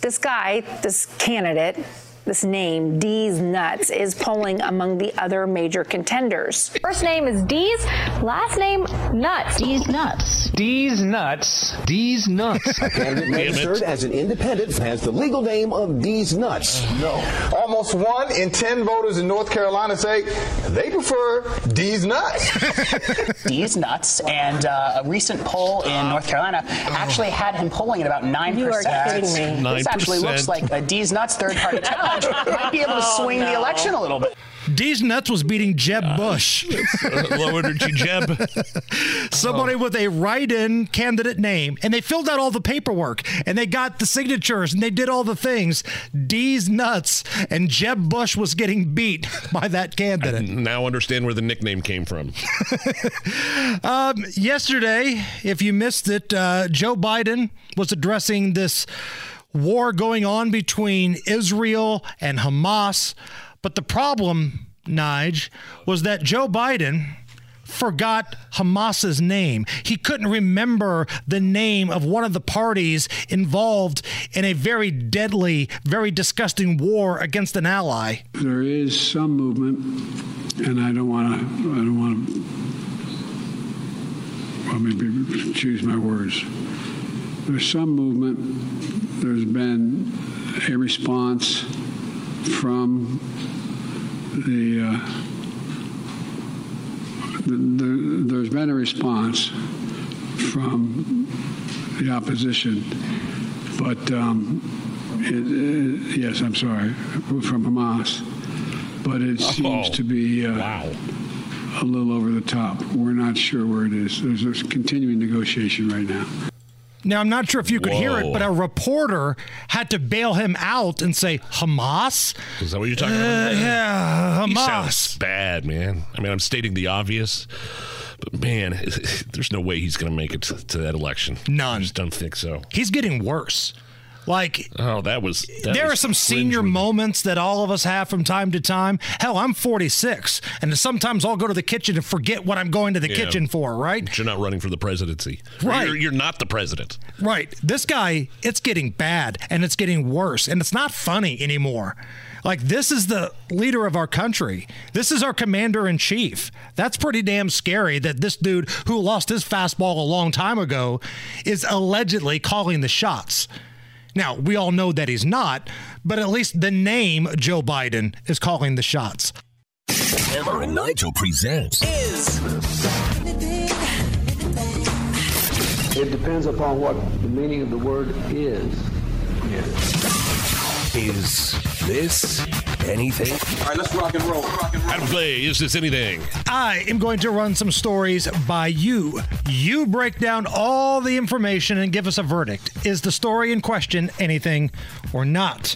this guy, this candidate, this name, Deez Nuts, is polling among the other major contenders. First name is Deez, last name Nuts. Deez Nuts. Deez nuts. Deez nuts. *laughs* A candidate registered as an independent has the legal name of Deez Nuts. No. Almost one in 10 voters in North Carolina say they prefer Deez nuts. *laughs* Deez nuts, and uh, a recent poll in North Carolina actually had him polling at about 9%. You are kidding me. This actually looks like a Deez nuts third party *laughs* challenge might be able to swing the election a little bit. Deez Nuts was beating Jeb Bush. *laughs* Low energy Jeb. *laughs* Somebody with a write in candidate name. And they filled out all the paperwork and they got the signatures and they did all the things. Deez Nuts. And Jeb Bush was getting beat *laughs* by that candidate. now understand where the nickname came from. Um, yesterday, if you missed it, uh, Joe Biden was addressing this war going on between Israel and Hamas. But the problem, Nige, was that Joe Biden forgot Hamas's name. He couldn't remember the name of one of the parties involved in a very deadly, very disgusting war against an ally. There is some movement, and I don't want to. I don't want to. Well, maybe choose my words. There's some movement. There's been a response from the. Uh, the, the there's been a response from the opposition, but um, it, it, yes, I'm sorry, from Hamas, but it seems Oh, to be uh, a little over the top. We're not sure where it is. There's a continuing negotiation right now. Now, I'm not sure if you could hear it, but a reporter had to bail him out and say, Hamas? Is that what you're talking Uh, about? yeah, Hamas. sounds bad, man. I mean, I'm stating the obvious, but man, *laughs* there's no way he's going to make it to, to that election. None. I just don't think so. He's getting worse. Like, oh, that was. That there was are some senior moments that all of us have from time to time. Hell, I'm 46, and sometimes I'll go to the kitchen and forget what I'm going to the Yeah. kitchen for, right? But You're not running for the presidency. Right. You're, you're not the president. Right. This guy, it's getting bad and it's getting worse and it's not funny anymore. Like, this is the leader of our country. This is our commander in chief. That's pretty damn scary that this dude who lost his fastball a long time ago is allegedly calling the shots. Now, we all know that he's not, but at least the name Joe Biden is calling the shots. Hammer and Nigel presents It depends upon what the meaning of the word is. Is this anything? All right, let's rock and roll. Rock and roll. How to play Is This Anything? I am going to run some stories by you. You break down all the information and give us a verdict. Is the story in question anything or not?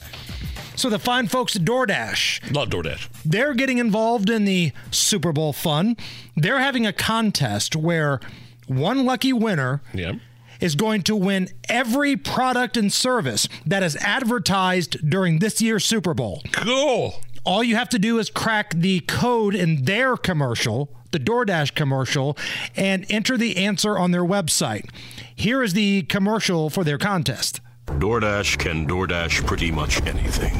So the fine folks at DoorDash, Love DoorDash. they're getting involved in the Super Bowl fun. They're having a contest where one lucky winner Yeah. Is going to win every product and service that is advertised during this year's Super Bowl. Cool. All you have to do is crack the code in their commercial, the DoorDash commercial, and enter the answer on their website. Here is the commercial for their contest. DoorDash can DoorDash pretty much anything.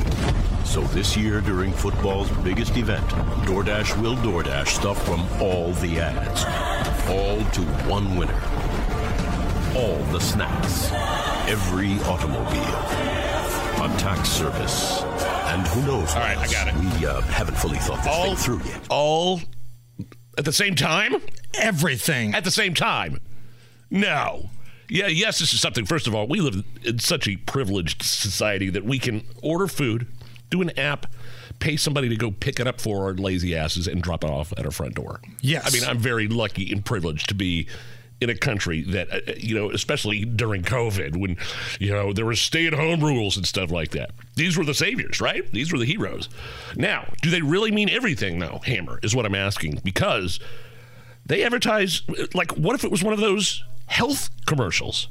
So this year during football's biggest event, DoorDash will DoorDash stuff from all the ads. All to one winner. All the snacks. Every automobile. A tax service. And who knows? All right, I got it. We uh, haven't fully thought this All thing through yet. All at the same time? Everything. At the same time. No. Yeah, yes, this is something. First of all, we live in such a privileged society that we can order food, do an app, pay somebody to go pick it up for our lazy asses and drop it off at our front door. Yes. I mean, I'm very lucky and privileged to be in a country that, uh, you know, especially during COVID when, you know, there were stay at home rules and stuff like that. These were the saviors, right? These were the heroes. Now, do they really mean everything, though, Hammer, is what I'm asking? Because they advertise, like, what if it was one of those health commercials?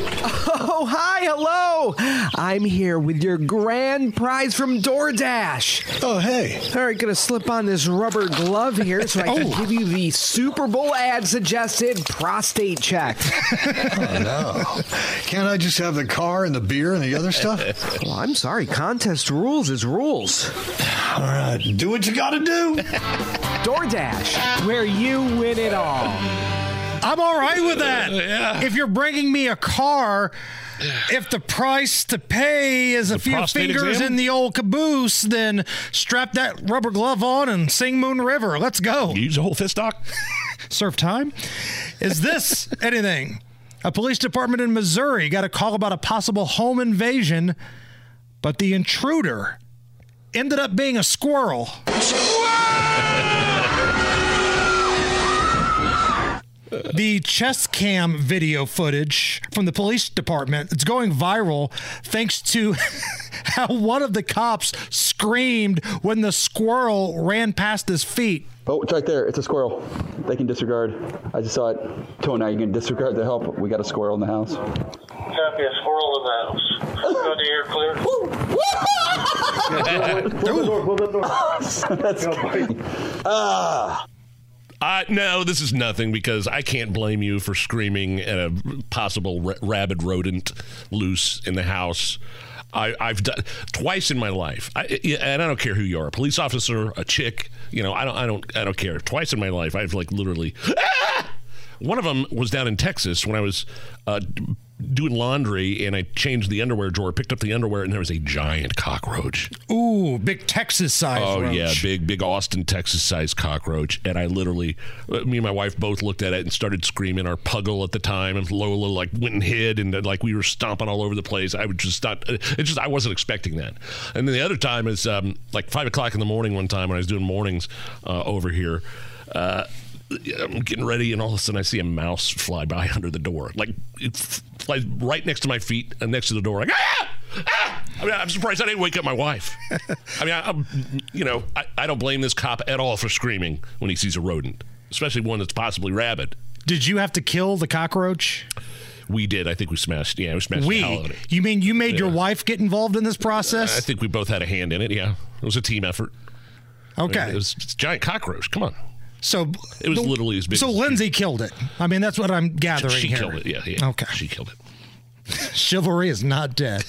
Oh, hi, hello. I'm here with your grand prize from DoorDash. Oh, hey. All right, gonna slip on this rubber glove here so I can oh. give you the Super Bowl ad suggested prostate check. *laughs* Oh, no. Can't I just have the car and the beer and the other stuff? well, I'm sorry, contest rules is rules. All right, do what you gotta do. *laughs* DoorDash, where you win it all. I'm all right with that. Uh, yeah. If you're bringing me a car, if the price to pay is a The few fingers exam? in the old caboose, then strap that rubber glove on and sing Moon River. Let's go. Use a whole fist stock? *laughs* Surf time. Is this *laughs* anything? A police department in Missouri got a call about a possible home invasion, but the intruder ended up being a squirrel. The chest cam video footage from the police department it's going viral thanks to *laughs* how one of the cops screamed when the squirrel ran past his feet. Oh, it's right there. It's a squirrel. They can disregard. I just saw it. Tony, now you can disregard the help. We got a squirrel in the house. Copy a squirrel in the house. *laughs* *laughs* Go to ear clear. Open the door. Open the That's Ah. No, this is nothing because I can't blame you for screaming at a possible ra- rabid rodent loose in the house. I, I've done twice in my life, I, and I don't care who you are, a police officer, a chick. You know, I don't, I don't, I don't care. Twice in my life, I've like literally. *laughs* "Ah!" One of them was down in Texas when I was uh, doing laundry, and I changed the underwear drawer, picked up the underwear, and there was a giant cockroach. Ooh, big Texas size. Oh roach. yeah, big big Austin, Texas size cockroach, and I literally, uh, me and my wife both looked at it and started screaming. Our puggle at the time, and Lola like went and hid, and uh, like we were stomping all over the place. I would just not. It just I wasn't expecting that. And then the other time is um, like five o'clock in the morning one time when I was doing mornings uh, over here. Uh, I'm getting ready, and all of a sudden I see a mouse fly by *laughs* under the door. Like it f- flies right next to my feet and next to the door. Like ah! Ah! I mean, I'm surprised I didn't wake up my wife. I mean, I, I'm, you know, I, I don't blame this cop at all for screaming when he sees a rodent, especially one that's possibly rabid. Did you have to kill the cockroach? We did. I think we smashed. Yeah, we smashed the hell out We. You mean you made your wife get involved in this process? I think we both had a hand in it. Yeah, it was a team effort. Okay. it was it's a giant cockroach. Come on. So It was the- literally as big. So as Lindsay killed it. I mean, that's what I'm gathering she here. killed it. Yeah, yeah. Okay. she killed it. *laughs* Chivalry is not dead.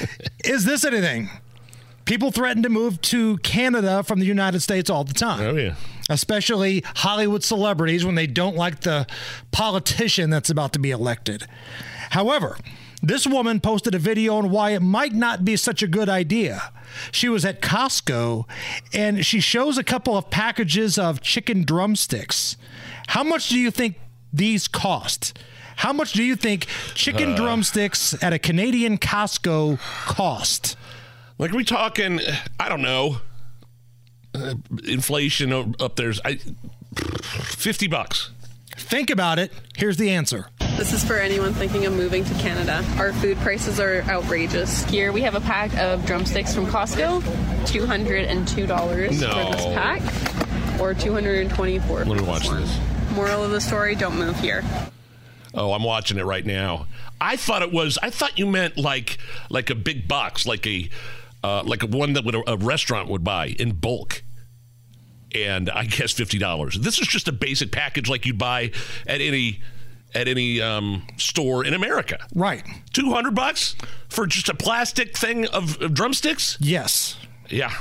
*laughs* is this anything? People threaten to move to Canada from the United States all the time. Oh yeah. Especially Hollywood celebrities when they don't like the politician that's about to be elected. However, this woman posted a video on why it might not be such a good idea. She was at Costco and she shows a couple of packages of chicken drumsticks. How much do you think these cost? How much do you think chicken Uh. drumsticks at a Canadian Costco cost? Like, we talking? I don't know. Uh, inflation up there's I, fifty bucks. Think about it. Here's the answer. This is for anyone thinking of moving to Canada. Our food prices are outrageous. Here we have a pack of drumsticks from Costco, $202 No. for this pack, or 224 Let me watch this. Moral of the story, don't move here. Oh, I'm watching it right now. I thought it was. I thought you meant like like a big box, like a uh, like a one that would a, a restaurant would buy in bulk. And I guess fifty dollars. This is just a basic package like you'd buy at any at any um, store in America. Right. Two hundred bucks for just a plastic thing of, of drumsticks. Yes. Yeah,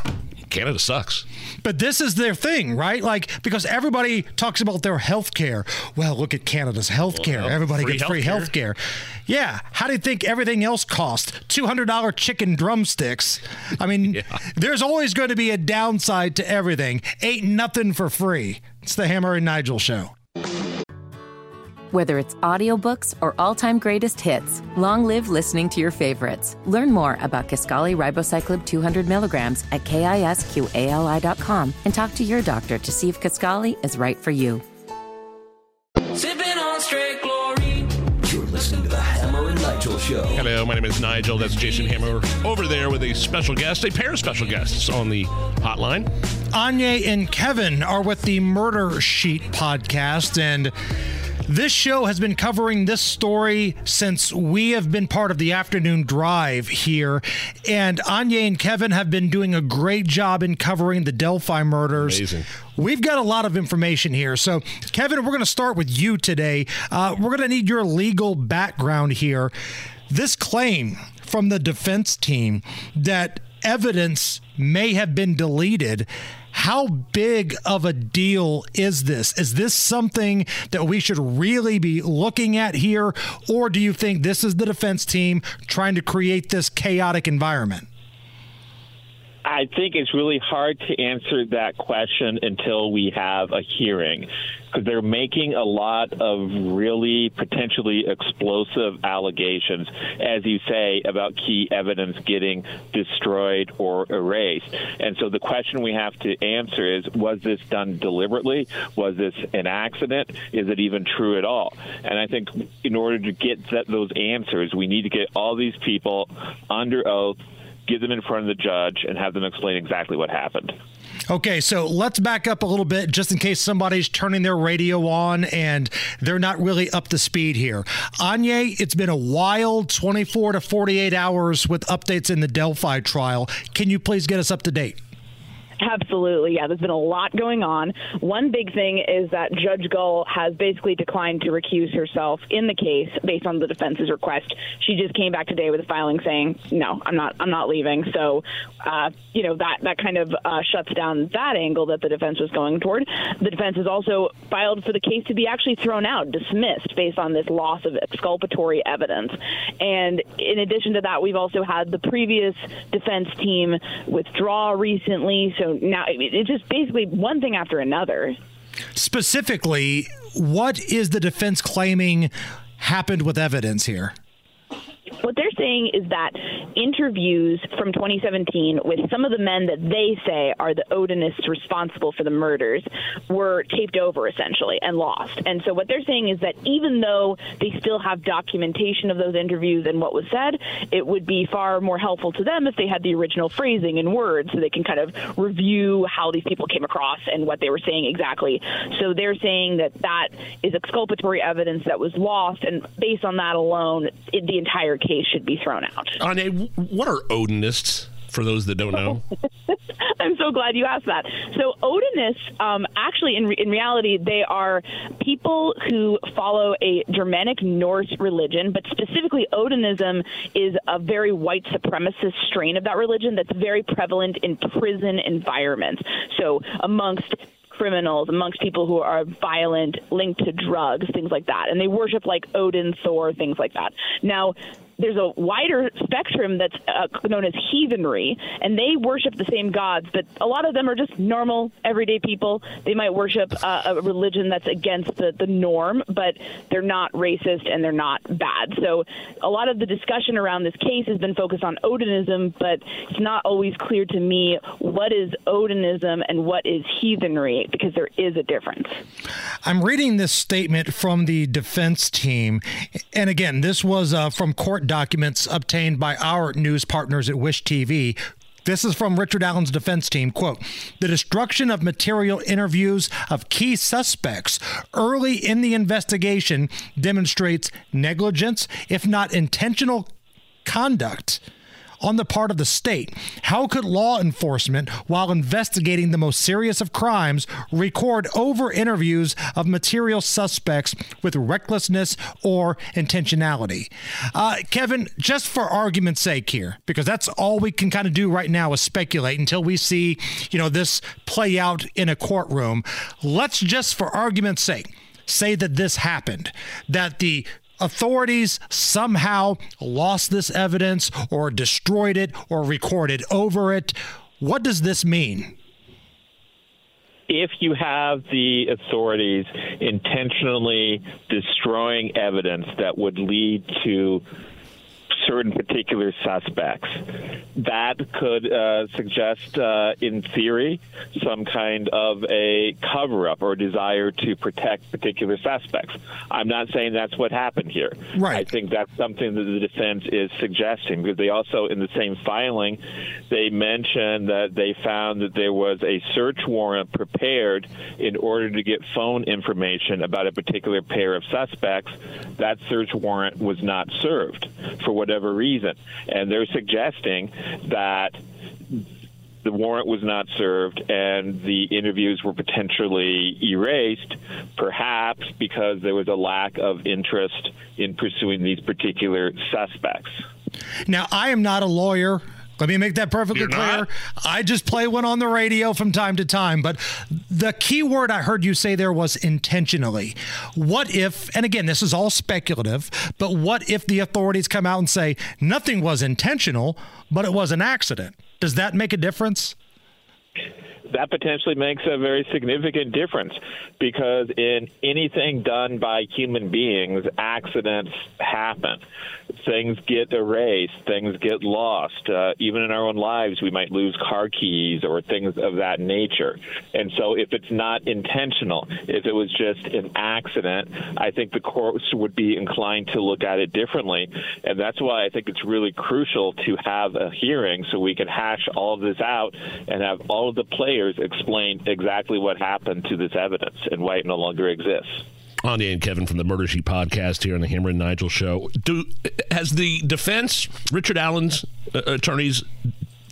Canada sucks. But this is their thing, right? Like because everybody talks about their health care. Well, look at Canada's health care. Well, everybody free gets free health care. Yeah. How do you think everything else costs? $200 chicken drumsticks. I mean, *laughs* there's always going to be a downside to everything. Ain't nothing for free. It's the Hammer and Nigel show. Whether it's audiobooks or all-time greatest hits, long live listening to your favorites. Learn more about Kisqali Ribociclib 200 milligrams at kisqali.com and talk to your doctor to see if Kisqali is right for you. Sipping on straight glory. You're listening to the Hammer and Nigel Show. Hello, my name is Nigel. That's Jason Hammer over there with a special guest, a pair of special guests on the hotline. Anya and Kevin are with the Murder Sheet podcast, and this show has been covering this story since we have been part of the afternoon drive here. And Anya and Kevin have been doing a great job in covering the Delphi murders. Amazing. We've got a lot of information here. So, Kevin, we're going to start with you today. Uh, we're going to need your legal background here. This claim from the defense team that evidence may have been deleted. How big of a deal is this? Is this something that we should really be looking at here? Or do you think this is the defense team trying to create this chaotic environment? I think it's really hard to answer that question until we have a hearing because they're making a lot of really potentially explosive allegations, as you say, about key evidence getting destroyed or erased. And so the question we have to answer is was this done deliberately? Was this an accident? Is it even true at all? And I think in order to get that, those answers, we need to get all these people under oath get them in front of the judge and have them explain exactly what happened. Okay, so let's back up a little bit just in case somebody's turning their radio on and they're not really up to speed here. Anya, it's been a wild 24 to 48 hours with updates in the Delphi trial. Can you please get us up to date? Absolutely, yeah. There's been a lot going on. One big thing is that Judge Gull has basically declined to recuse herself in the case based on the defense's request. She just came back today with a filing saying, "No, I'm not. I'm not leaving." So, uh, you know that that kind of uh, shuts down that angle that the defense was going toward. The defense has also filed for the case to be actually thrown out, dismissed based on this loss of exculpatory evidence. And in addition to that, we've also had the previous defense team withdraw recently. So now it's just basically one thing after another. Specifically, what is the defense claiming happened with evidence here? What they're saying is that interviews from 2017 with some of the men that they say are the Odinists responsible for the murders were taped over essentially and lost. And so what they're saying is that even though they still have documentation of those interviews and what was said, it would be far more helpful to them if they had the original phrasing in words so they can kind of review how these people came across and what they were saying exactly. So they're saying that that is exculpatory evidence that was lost, and based on that alone, it, the entire case should be thrown out. Ane, what are Odinists? For those that don't know, *laughs* I'm so glad you asked that. So Odinists, um, actually, in, re- in reality, they are people who follow a Germanic Norse religion, but specifically Odinism is a very white supremacist strain of that religion that's very prevalent in prison environments. So amongst criminals, amongst people who are violent, linked to drugs, things like that. And they worship like Odin, Thor, things like that. Now, there's a wider spectrum that's uh, known as heathenry, and they worship the same gods, but a lot of them are just normal, everyday people. They might worship uh, a religion that's against the, the norm, but they're not racist and they're not bad. So a lot of the discussion around this case has been focused on Odinism, but it's not always clear to me what is Odinism and what is heathenry, because there is a difference. I'm reading this statement from the defense team. And again, this was uh, from court documents obtained by our news partners at Wish TV. This is from Richard Allen's defense team. Quote The destruction of material interviews of key suspects early in the investigation demonstrates negligence, if not intentional conduct on the part of the state. How could law enforcement, while investigating the most serious of crimes, record over interviews of material suspects with recklessness or intentionality? Uh, Kevin, just for argument's sake here, because that's all we can kind of do right now is speculate until we see, you know, this play out in a courtroom. Let's just, for argument's sake, say that this happened, that the authorities somehow lost this evidence or destroyed it or recorded over it. What does this mean? if you have the authorities intentionally destroying evidence that would lead to certain particular suspects. That could uh, suggest, uh, in theory, some kind of a cover up or desire to protect particular suspects. I'm not saying that's what happened here. Right. I think that's something that the defense is suggesting because they also, in the same filing, they mentioned that they found that there was a search warrant prepared in order to get phone information about a particular pair of suspects. That search warrant was not served for whatever reason. And they're suggesting that the warrant was not served and the interviews were potentially erased, perhaps because there was a lack of interest in pursuing these particular suspects. Now, I am not a lawyer. Let me make that perfectly You're clear. not? I just play one on the radio from time to time. But the key word I heard you say there was intentionally. What if, and again, this is all speculative, but what if the authorities come out and say nothing was intentional, but it was an accident? Does that make a difference? That potentially makes a very significant difference because in anything done by human beings, accidents happen. Things get erased, things get lost. Uh, even in our own lives, we might lose car keys or things of that nature. And so, if it's not intentional, if it was just an accident, I think the courts would be inclined to look at it differently. And that's why I think it's really crucial to have a hearing so we can hash all of this out and have all of the players explain exactly what happened to this evidence and why it no longer exists. Anya and Kevin from the Murder Sheet podcast here on the Hammer and Nigel show. Do has the defense, Richard Allen's uh, attorneys,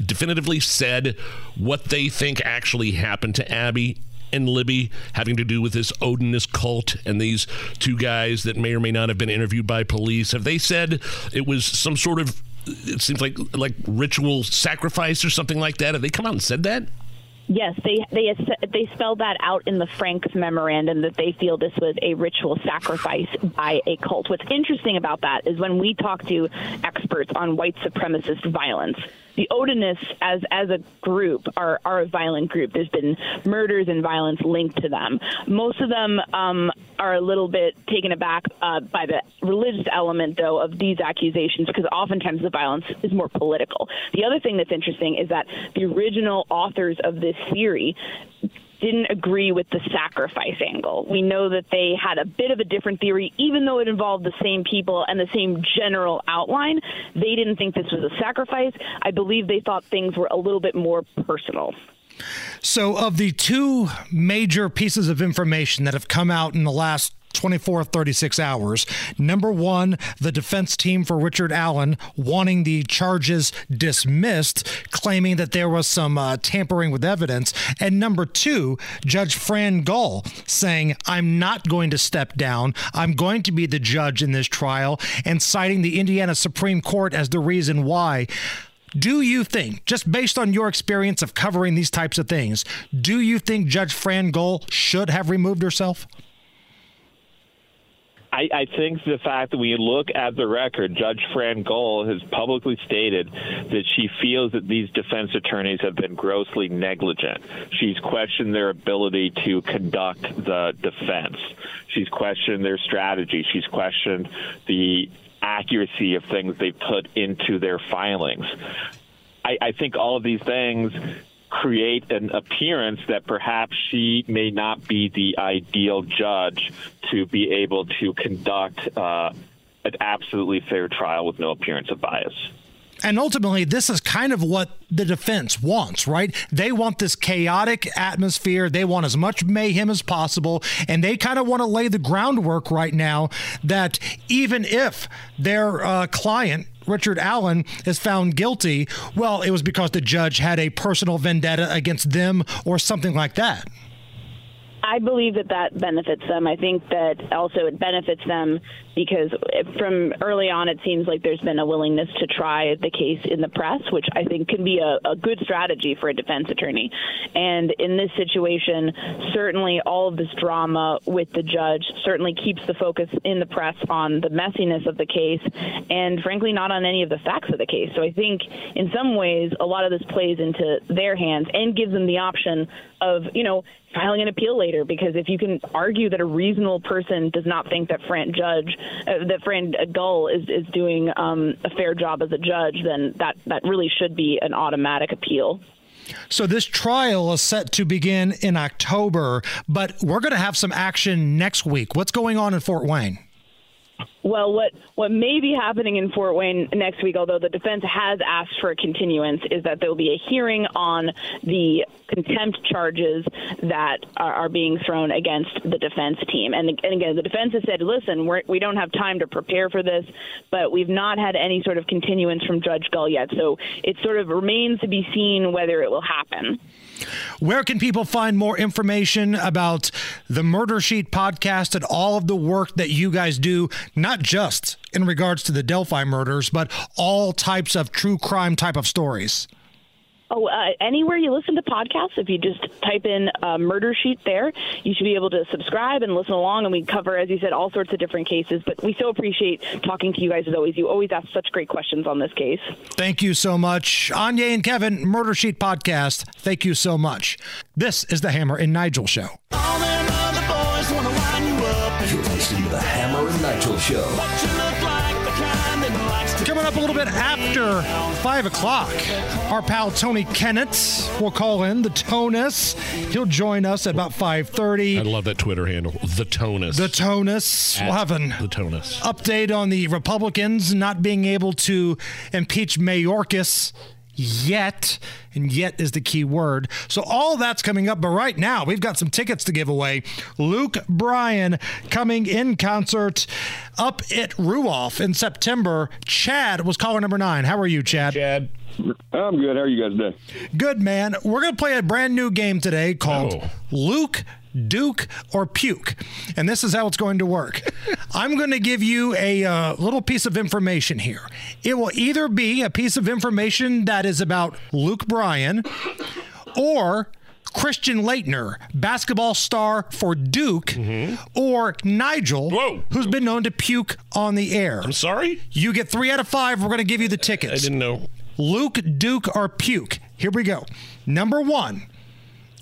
definitively said what they think actually happened to Abby and Libby, having to do with this Odinist cult and these two guys that may or may not have been interviewed by police? Have they said it was some sort of? It seems like like ritual sacrifice or something like that. Have they come out and said that? Yes, they they they spelled that out in the Franks memorandum that they feel this was a ritual sacrifice by a cult. What's interesting about that is when we talk to experts on white supremacist violence, the Odinists as as a group are are a violent group. There's been murders and violence linked to them. Most of them um, are a little bit taken aback uh, by the religious element, though, of these accusations because oftentimes the violence is more political. The other thing that's interesting is that the original authors of this theory didn't agree with the sacrifice angle. We know that they had a bit of a different theory, even though it involved the same people and the same general outline. They didn't think this was a sacrifice. I believe they thought things were a little bit more personal. So, of the two major pieces of information that have come out in the last 24, 36 hours. Number one, the defense team for Richard Allen wanting the charges dismissed, claiming that there was some uh, tampering with evidence. And number two, Judge Fran Gull saying, I'm not going to step down. I'm going to be the judge in this trial, and citing the Indiana Supreme Court as the reason why. Do you think, just based on your experience of covering these types of things, do you think Judge Fran Gull should have removed herself? I, I think the fact that when you look at the record, Judge Fran Gull has publicly stated that she feels that these defense attorneys have been grossly negligent. She's questioned their ability to conduct the defense. She's questioned their strategy. She's questioned the accuracy of things they put into their filings. I, I think all of these things create an appearance that perhaps she may not be the ideal judge to be able to conduct uh, an absolutely fair trial with no appearance of bias. And ultimately, this is kind of what the defense wants, right? They want this chaotic atmosphere. They want as much mayhem as possible. And they kind of want to lay the groundwork right now that even if their uh, client, Richard Allen is found guilty, well, it was because the judge had a personal vendetta against them or something like that. I believe that that benefits them. I think that also it benefits them because from early on, it seems like there's been a willingness to try the case in the press, which I think can be a, a good strategy for a defense attorney. And in this situation, certainly all of this drama with the judge certainly keeps the focus in the press on the messiness of the case and, frankly, not on any of the facts of the case. So I think in some ways, a lot of this plays into their hands and gives them the option of, you know, filing an appeal later because if you can argue that a reasonable person does not think that Fran Judge uh, that Fran Gull is is doing um, a fair job as a judge, then that that really should be an automatic appeal. So this trial is set to begin in October, but we're going to have some action next week. What's going on in Fort Wayne? Well, what what may be happening in Fort Wayne next week, although the defense has asked for a continuance, is that there will be a hearing on the contempt charges that are, are being thrown against the defense team. And, and again, the defense has said, "Listen, we're, we don't have time to prepare for this, but we've not had any sort of continuance from Judge Gull yet. So it sort of remains to be seen whether it will happen." Where can people find more information about the Murder Sheet podcast and all of the work that you guys do, not just in regards to the Delphi murders, but all types of true crime type of stories? Oh, uh, anywhere you listen to podcasts, if you just type in uh, Murder Sheet there, you should be able to subscribe and listen along. And we cover, as you said, all sorts of different cases. But we so appreciate talking to you guys as always. You always ask such great questions on this case. Thank you so much. Anya and Kevin, Murder Sheet Podcast, thank you so much. This is the Hammer and Nigel Show. You're listening to the Hammer and Nigel Show. Bit after 5 o'clock, our pal Tony Kinnett will call in, the Tonus. He'll join us at about 5.30. I love that Twitter handle, the Tonus. The Tonus. At We'll have an the Tonus. update on the Republicans not being able to impeach Mayorkas yet. And yet is the key word. So all that's coming up. But right now, we've got some tickets to give away. Luke Bryan coming in concert up at Ruoff in September. Chad was caller number nine. How are you, Chad? Chad. I'm good. How are you guys today? Good, man. We're going to play a brand new game today called Oh. Luke, Duke, or Puke. And this is how it's going to work. *laughs* I'm going to give you a uh, little piece of information here. It will either be a piece of information that is about Luke Bryan or. Christian Laettner, basketball star for Duke, Mm-hmm. or Nigel, who's been known to puke on the air. I'm sorry? You get three out of five. We're going to give you the tickets. I didn't know. Luke, Duke, or Puke. Here we go. Number one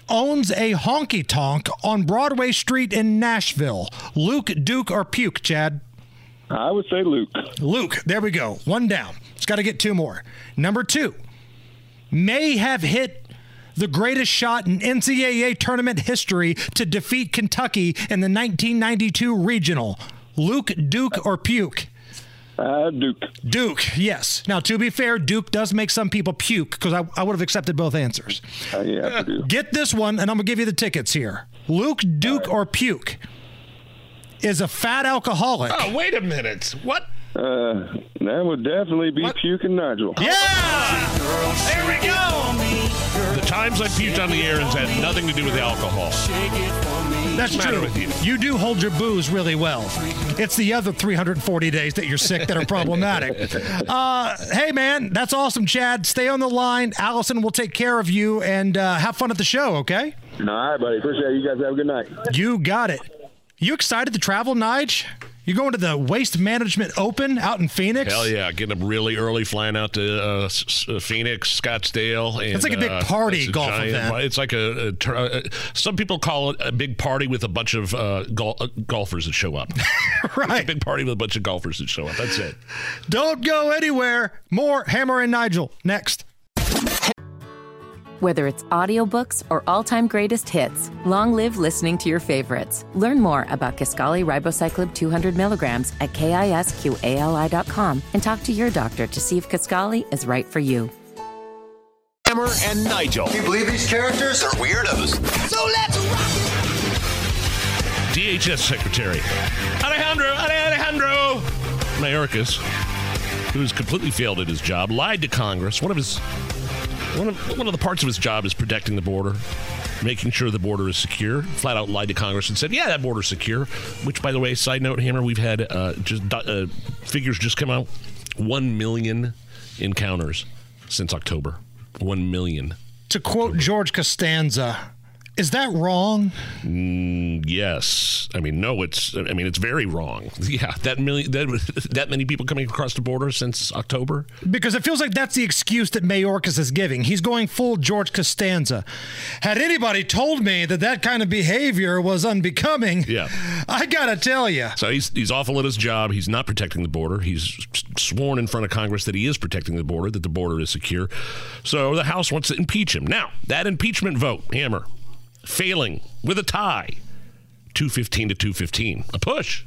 owns a honky tonk on Broadway Street in Nashville? Luke, Duke, or Puke, Chad? I would say Luke. Luke, there we go. One down. It's got to get two more. Number two, may have hit the greatest shot in NCAA tournament history to defeat Kentucky in the 1992 regional. Luke, Duke, or Puke? Uh, Duke. Duke, yes. Now, to be fair, Duke does make some people puke because I, I would have accepted both answers. Uh, yeah, I. *laughs* Get this one, and I'm going to give you the tickets here. Luke, Duke, or Puke is a fat alcoholic. Oh, wait a minute. What? Uh, that would definitely be Puke and Nigel. Yeah! There we go! The times I puked on the air has had nothing to do with alcohol. That's What's true. with you? You do hold your booze really well. It's the other 340 days that you're sick that are problematic. *laughs* Uh, hey, man, that's awesome, Chad. Stay on the line. Allison will take care of you and uh, have fun at the show, okay? All right, buddy. Appreciate it. You guys have a good night. You got it. You excited to travel, Nige? You going to the Waste Management Open out in Phoenix? Hell yeah, getting up really early, flying out to uh, S- S- Phoenix, Scottsdale. And, It's like a big uh, party a golf giant- event. It's like a, a tur- uh, some people call it a big party with a bunch of uh, gol- uh, golfers that show up. *laughs* right, big party with a bunch of golfers that show up. That's it. Don't go anywhere. More Hammer and Nigel next. Whether it's audiobooks or all-time greatest hits, long live listening to your favorites. Learn more about Kisqali Ribociclib 200 milligrams at kisqali.com and talk to your doctor to see if Kisqali is right for you. Hammer and Nigel. Do you believe these characters are weirdos? So let's rock! DHS Secretary Alejandro Alejandro Mayorkas, who's completely failed at his job, lied to Congress. One of his one of one of the parts of his job is protecting the border, making sure the border is secure. Flat out lied to Congress and said, "Yeah, that border's secure." Which, by the way, side note, Hammer, we've had uh, just uh, figures just come out: one million encounters since October. One million. To quote George Costanza, is that wrong? Mm, yes. I mean, no. It's. I mean, it's very wrong. *laughs* Yeah, that million. That, that many people coming across the border since October. Because it feels like that's the excuse that Mayorkas is giving. He's going full George Costanza. Had anybody told me that that kind of behavior was unbecoming, Yeah. *laughs* I gotta tell you. So he's he's awful at his job. He's not protecting the border. He's sworn in front of Congress that he is protecting the border, that the border is secure. So the House wants to impeach him. Now that impeachment vote, Hammer, failing with a tie, two fifteen to two fifteen, a push.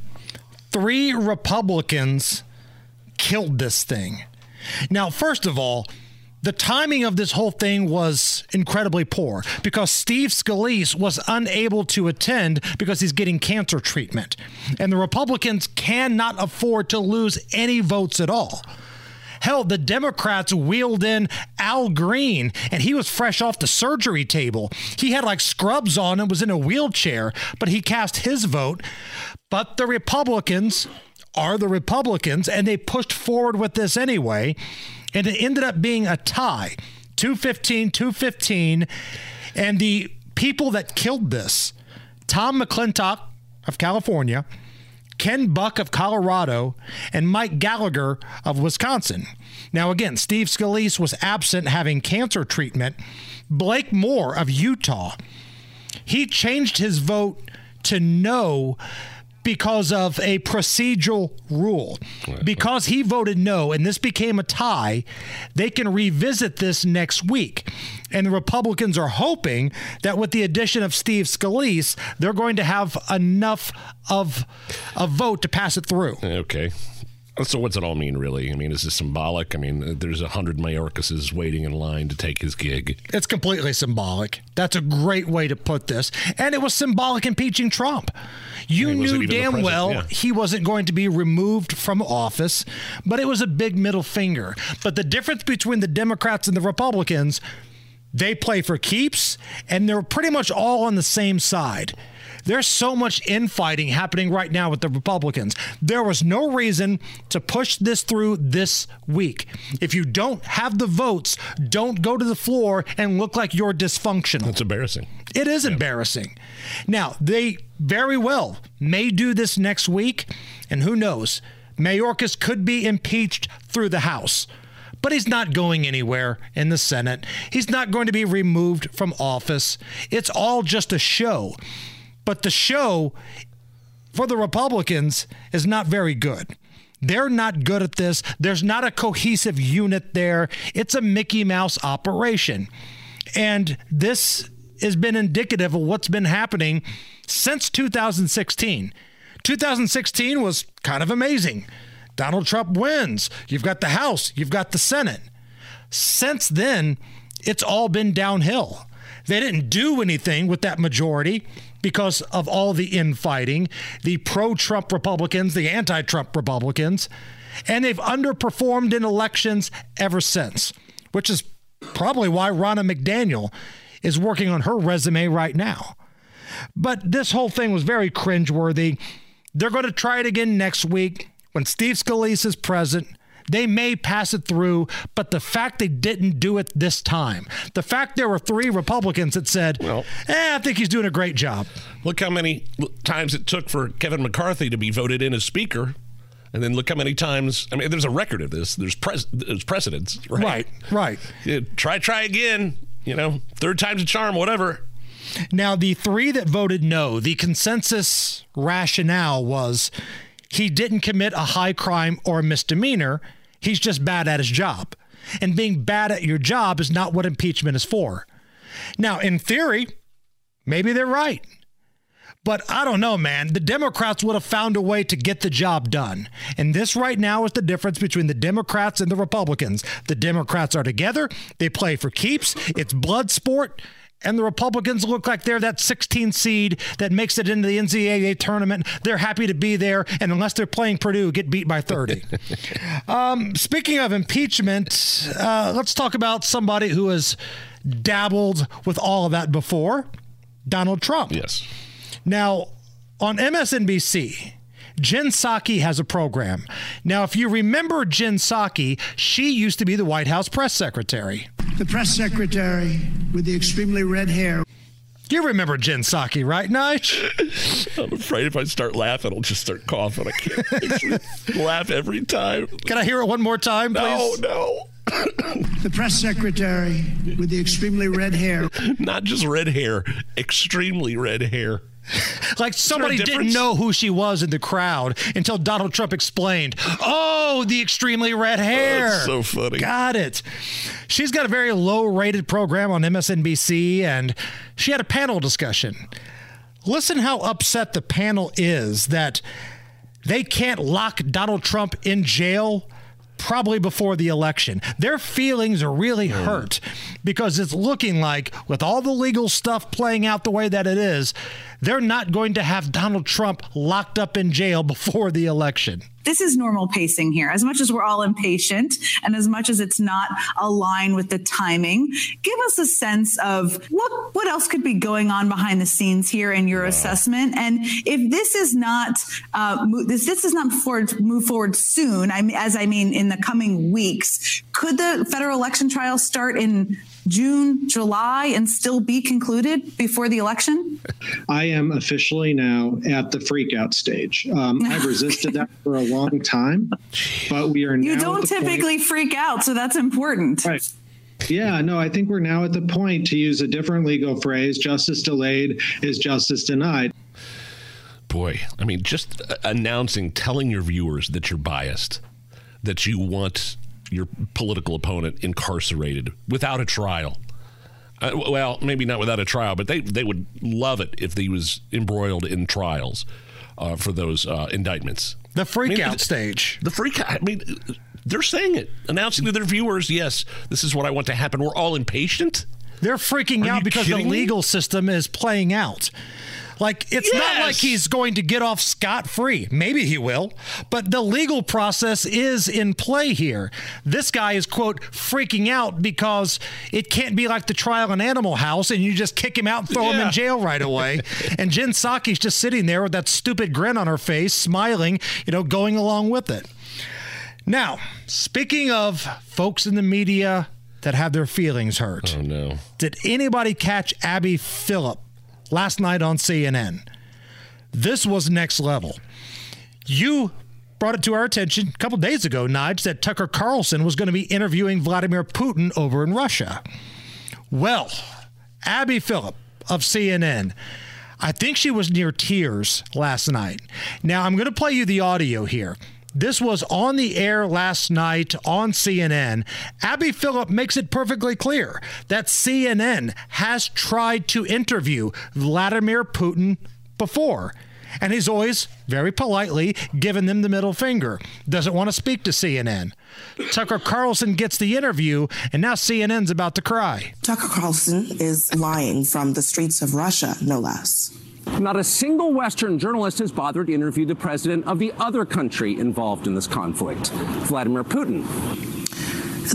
Three Republicans killed this thing. Now, first of all, the timing of this whole thing was incredibly poor because Steve Scalise was unable to attend because he's getting cancer treatment. And the Republicans cannot afford to lose any votes at all. Hell, the Democrats wheeled in Al Green, and he was fresh off the surgery table. He had like scrubs on and was in a wheelchair, but he cast his vote. But the Republicans are the Republicans, and they pushed forward with this anyway. And it ended up being a tie 215, 215. And the people that killed this, Tom McClintock of California, Ken Buck of Colorado, and Mike Gallagher of Wisconsin. Now, again, Steve Scalise was absent having cancer treatment. Blake Moore of Utah, he changed his vote to no because of a procedural rule. Because he voted no and this became a tie, they can revisit this next week. And the Republicans are hoping that with the addition of Steve Scalise, they're going to have enough of a vote to pass it through. Okay. So what's it all mean, really? I mean, is this symbolic? I mean, there's a hundred Mayorkases waiting in line to take his gig. It's completely symbolic. That's a great way to put this. And it was symbolic impeaching Trump. You He wasn't knew damn well yeah. he wasn't going to be removed from office, but it was a big middle finger. But the difference between the Democrats and the Republicans, they play for keeps, and they're pretty much all on the same side. There's so much infighting happening right now with the Republicans. There was no reason to push this through this week. If you don't have the votes, don't go to the floor and look like you're dysfunctional. It's embarrassing. It is embarrassing. Now, they very well may do this next week, and who knows? Mayorkas could be impeached through the House. but he's not going anywhere in the Senate. He's not going to be removed from office. It's all just a show. But the show for the Republicans is not very good. They're not good at this. There's not a cohesive unit there. It's a Mickey Mouse operation. And this has been indicative of what's been happening since 2016. 2016 was kind of amazing. Donald Trump wins. You've got the House, you've got the Senate. Since then, it's all been downhill. They didn't do anything with that majority because of all the infighting, the pro Trump Republicans, the anti Trump Republicans, and they've underperformed in elections ever since, which is probably why Ronna McDaniel is working on her resume right now. But this whole thing was very cringeworthy. They're going to try it again next week when Steve Scalise is present. They may pass it through, but the fact they didn't do it this time, the fact there were three Republicans that said, well, eh, I think he's doing a great job. Look how many times it took for Kevin McCarthy to be voted in as Speaker. And then look how many times. I mean, there's a record of this. There's, pres- there's precedents, right? Right, right. Yeah, try, try again. You know, third time's a charm, whatever. Now, the three that voted no, the consensus rationale was he didn't commit a high crime or misdemeanor. He's just bad at his job. And being bad at your job is not what impeachment is for. Now, in theory, maybe they're right. But I don't know, man. The Democrats would have found a way to get the job done. And this right now is the difference between the Democrats and the Republicans. The Democrats are together, they play for keeps, it's blood sport. And the Republicans look like they're that 16 seed that makes it into the NCAA tournament. They're happy to be there, and unless they're playing Purdue, get beat by 30. *laughs* um, speaking of impeachment, uh, let's talk about somebody who has dabbled with all of that before Donald Trump. Yes. Now, on MSNBC, Jen Psaki has a program. Now, if you remember Jen Psaki, she used to be the White House press secretary. The press secretary with the extremely red hair. You remember Jen Psaki, right, Nige? *laughs* I'm afraid if I start laughing, I'll just start coughing. I can't *laughs* laugh every time. Can I hear it one more time, please? No, no. *coughs* the press secretary with the extremely red hair. Not just red hair, extremely red hair. *laughs* Like somebody didn't know who she was in the crowd until Donald Trump explained, Oh, the extremely red hair. Oh, so funny. Got it. She's got a very low rated program on MSNBC, and she had a panel discussion. Listen how upset the panel is that they can't lock Donald Trump in jail probably before the election. Their feelings are really mm. hurt because it's looking like, with all the legal stuff playing out the way that it is, they're not going to have Donald Trump locked up in jail *laughs* before the election this is normal pacing here. As much as we're all impatient and as much as it's not aligned with the timing, give us a sense of what what else could be going on behind the scenes here in your assessment. And if this is not uh, this this is not forward, move forward soon, I mean, as I mean in the coming weeks, could the federal election trial start in June, July, and still be concluded before the election? I am officially now at the freakout stage. Um, I've *laughs* resisted that for a long time, but we are. You don't typically point- freak out, so that's important. Right. Yeah, no, I think we're now at the point to use a different legal phrase justice delayed is justice denied. Boy, I mean, just announcing, telling your viewers that you're biased, that you want your political opponent incarcerated without a trial. Uh, well, maybe not without a trial, but they they would love it if he was embroiled in trials uh, for those uh, indictments. The freak I mean, out stage. The freak out. I mean, they're saying it, announcing to their viewers, yes, this is what I want to happen. We're all impatient. They're freaking Are out because the legal me? system is playing out. Like, it's yes. not like he's going to get off scot free. Maybe he will, but the legal process is in play here. This guy is, quote, freaking out because it can't be like the trial in Animal House and you just kick him out and throw yeah. him in jail right away. *laughs* and Jen Psaki's just sitting there with that stupid grin on her face, smiling, you know, going along with it. Now, speaking of folks in the media that have their feelings hurt. Oh, no. Did anybody catch Abby Phillip last night on CNN. This was next level. You brought it to our attention a couple days ago, Nige, that Tucker Carlson was going to be interviewing Vladimir Putin over in Russia. Well, Abby Phillip of CNN. I think she was near tears last night. Now, I'm going to play you the audio here. This was on the air last night on CNN. Abby Phillip makes it perfectly clear that CNN has tried to interview Vladimir Putin before. And he's always very politely given them the middle finger. Doesn't want to speak to CNN. Tucker Carlson gets the interview, and now CNN's about to cry. Tucker Carlson is lying from the streets of Russia, no less. Not a single Western journalist has bothered to interview the president of the other country involved in this conflict, Vladimir Putin.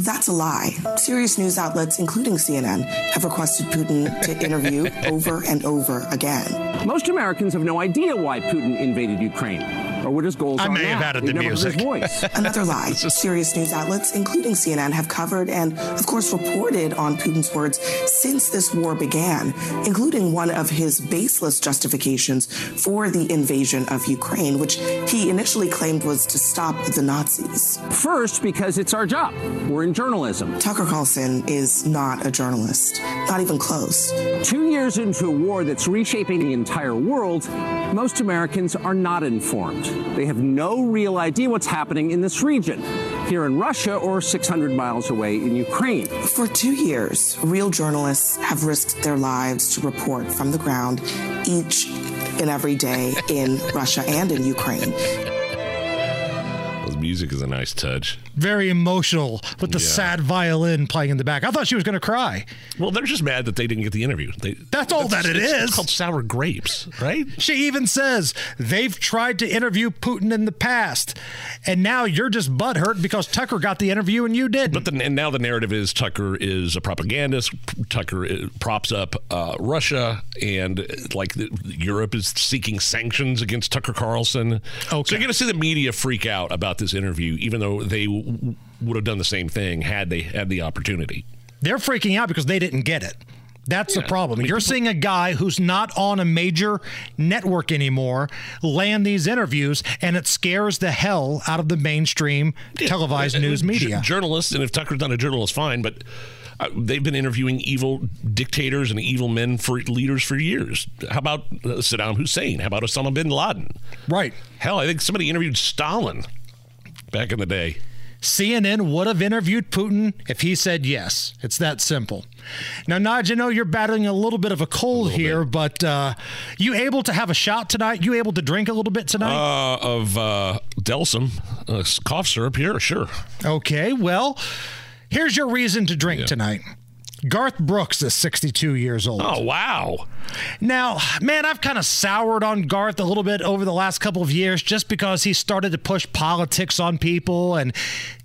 That's a lie. Serious news outlets, including CNN, have requested Putin to interview *laughs* over and over again. Most Americans have no idea why Putin invaded Ukraine or what his goals I are may now. have added They've the music. voice. *laughs* Another lie. *laughs* Serious news outlets, including CNN, have covered and, of course, reported on Putin's words since this war began, including one of his baseless justifications for the invasion of Ukraine, which he initially claimed was to stop the Nazis. First, because it's our job. We're in journalism. Tucker Carlson is not a journalist, not even close. Two years into a war that's reshaping the entire world, most Americans are not informed. They have no real idea what's happening in this region, here in Russia or 600 miles away in Ukraine. For two years, real journalists have risked their lives to report from the ground each and every day in Russia and in Ukraine. The music is a nice touch. Very emotional with the Yeah. sad violin playing in the back. I thought she was going to cry. Well, they're just mad that they didn't get the interview. They, That's all that it is. It's called sour grapes, right? She even says they've tried to interview Putin in the past, and now you're just butthurt because Tucker got the interview and you didn't. But then, and now the narrative is Tucker is a propagandist. Tucker uh, props up uh, Russia, and uh, like the, Europe is seeking sanctions against Tucker Carlson. Okay. So you're going to see the media freak out about this interview, even though they w- would have done the same thing had they had the opportunity. They're freaking out because they didn't get it. That's the problem. You're seeing a guy who's not on a major network anymore land these interviews, and it scares the hell out of the mainstream televised And- news and media. j- journalists, and if Tucker's not a journalist, fine, but. Uh, they've been interviewing evil dictators and evil men for leaders for years. How about uh, Saddam Hussein? How about Osama bin Laden? Right. Hell, I think somebody interviewed Stalin back in the day. CNN would have interviewed Putin if he said yes. It's that simple. Now, Naj, I know you're battling a little bit of a cold here, but uh, you able to have a shot tonight? You able to drink a little bit tonight? Uh, of uh, Delsym, uh, cough syrup here, sure. Okay, well, here's your reason to drink tonight. Garth Brooks is 62 years old. Oh, wow. Now, man, I've kind of soured on Garth a little bit over the last couple of years just because he started to push politics on people and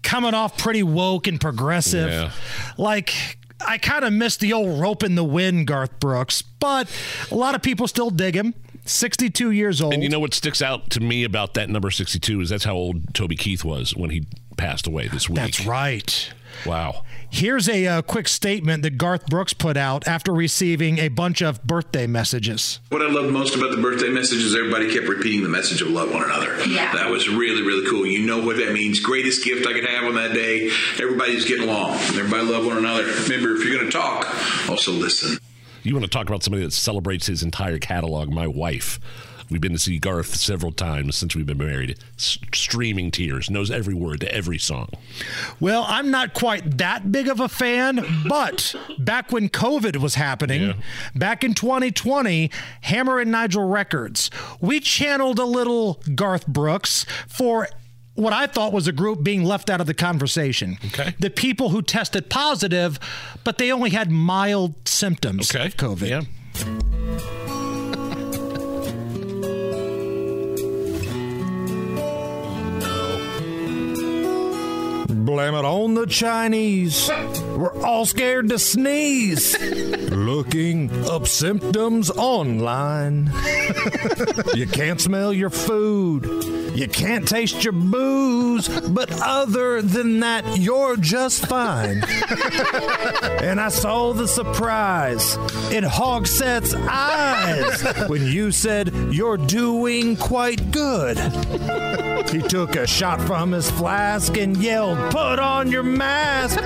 coming off pretty woke and progressive. Yeah. Like, I kind of miss the old Ropin' the Wind, Garth Brooks, but a lot of people still dig him. 62 years old. And you know what sticks out to me about that number 62 is that's how old Toby Keith was when he passed away this week. That's right. Wow. Here's a uh, quick statement that Garth Brooks put out after receiving a bunch of birthday messages. What I loved most about the birthday messages, everybody kept repeating the message of love one another. Yeah. That was really, really cool. You know what that means. Greatest gift I could have on that day. Everybody's getting along. Everybody love one another. Remember, if you're going to talk, also listen. You want to talk about somebody that celebrates his entire catalog? My wife. We've been to see Garth several times since we've been married. S- streaming tears, knows every word to every song. Well, I'm not quite that big of a fan, but back when COVID was happening, back in 2020, Hammer and Nigel Records, we channeled a little Garth Brooks for what I thought was a group being left out of the conversation. Okay. The people who tested positive, but they only had mild symptoms okay. of COVID. Yeah. Blame it on the Chinese. We're all scared to sneeze. *laughs* Looking up symptoms online. *laughs* you can't smell your food. You can't taste your booze, but other than that, you're just fine. *laughs* and I saw the surprise in Hogset's eyes when you said you're doing quite good. *laughs* He took a shot from his flask and yelled, Put on your mask,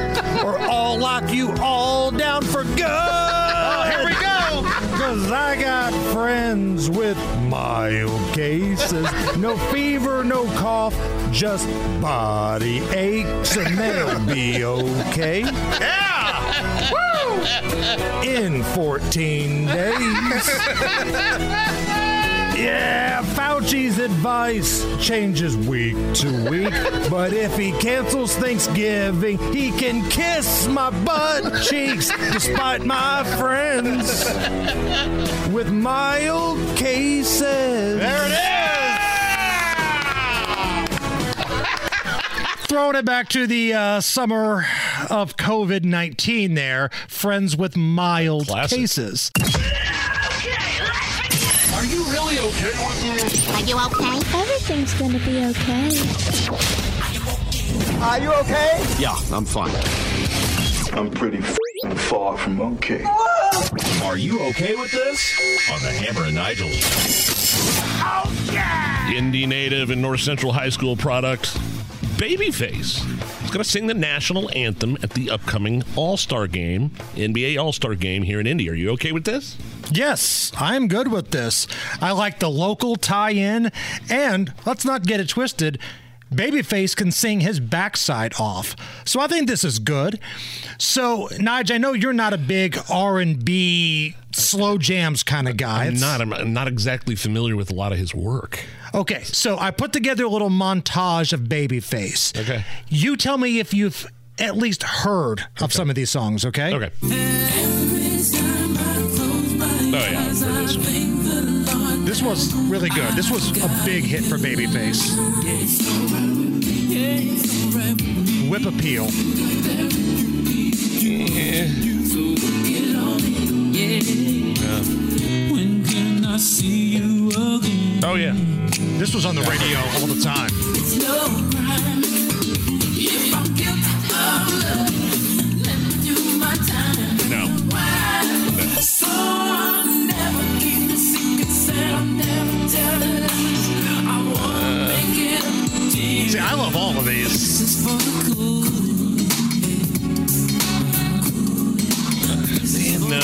or I'll lock you all down for good. Oh, here we go. *laughs* Cause I got friends with mild cases. No fever, no cough, just body aches, and they'll be okay. Yeah! Woo! In 14 days. *laughs* Yeah, Fauci's advice changes week to week, *laughs* but if he cancels Thanksgiving, he can kiss my butt cheeks despite my friends with mild cases. There it *laughs* Throwing it back to the uh, summer of COVID 19 there, friends with mild cases. Are you okay with this? Are you okay? Everything's gonna be okay. Are you okay? Yeah, I'm fine. I'm pretty f***ing far from okay. Are you okay with this? On the Hammer and Nigel. Oh, Indy native and North Central High School product, Babyface. Is going to sing the national anthem at the upcoming All Star game, NBA All Star game here in Indy. Are you okay with this? Yes, I'm good with this. I like the local tie in, and let's not get it twisted. Babyface can sing his backside off, so I think this is good. So, Nige, I know you're not a big R and B slow jams kind of guy. I'm not. I'm- not exactly familiar with a lot of his work. Okay, so I put together a little montage of Babyface. Okay. You tell me if you've at least heard of some of these songs, okay? Okay. Oh yeah, this. This was really good. This was a big hit for Babyface. Whip appeal. When can I see you again? Oh yeah. This was on the radio all the time. No if I'm guilty of love. Let me No,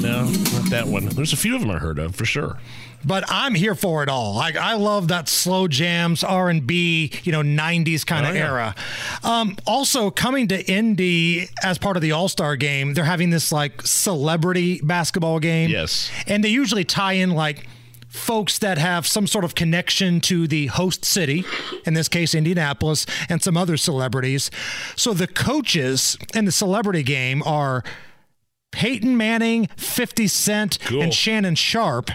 no, not that one. There's a few of them I heard of for sure. But I'm here for it all. I, I love that slow jams, R and B, you know, '90s kind Oh, of yeah. era. Um, also, coming to Indy as part of the All Star game, they're having this like celebrity basketball game. Yes. and they usually tie in like folks that have some sort of connection to the host city, in this case, Indianapolis, and some other celebrities. So the coaches in the celebrity game are. Peyton Manning, 50 Cent, and Shannon Sharpe.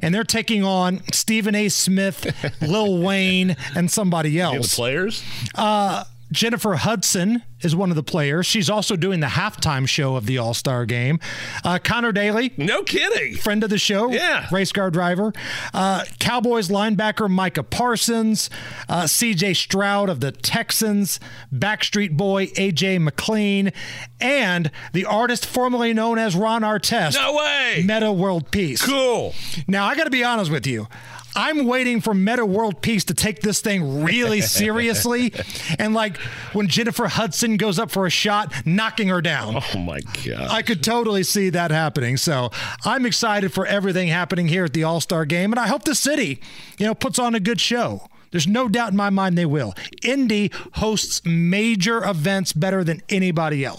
And they're taking on Stephen A. Smith, *laughs* Lil Wayne, and somebody else. the players? Uh, Jennifer Hudson is one of the players. She's also doing the halftime show of the All Star game. Uh, Connor Daly. No kidding. Friend of the show. Yeah. Race car driver. Uh, Cowboys linebacker Micah Parsons. Uh, CJ Stroud of the Texans. Backstreet Boy AJ McLean. And the artist formerly known as Ron Artest. No way. Metta World Peace. Cool. Now, I got to be honest with you. I'm waiting for Metta World Peace to take this thing really *laughs* seriously. and like when Jennifer Hudson goes up for a shot, knocking her down. Oh my god. I could totally see that happening. So I'm excited for everything happening here at the All Star game. And I hope the city, you know, puts on a good show. There's no doubt in my mind they will. Indy hosts major events better than anybody else.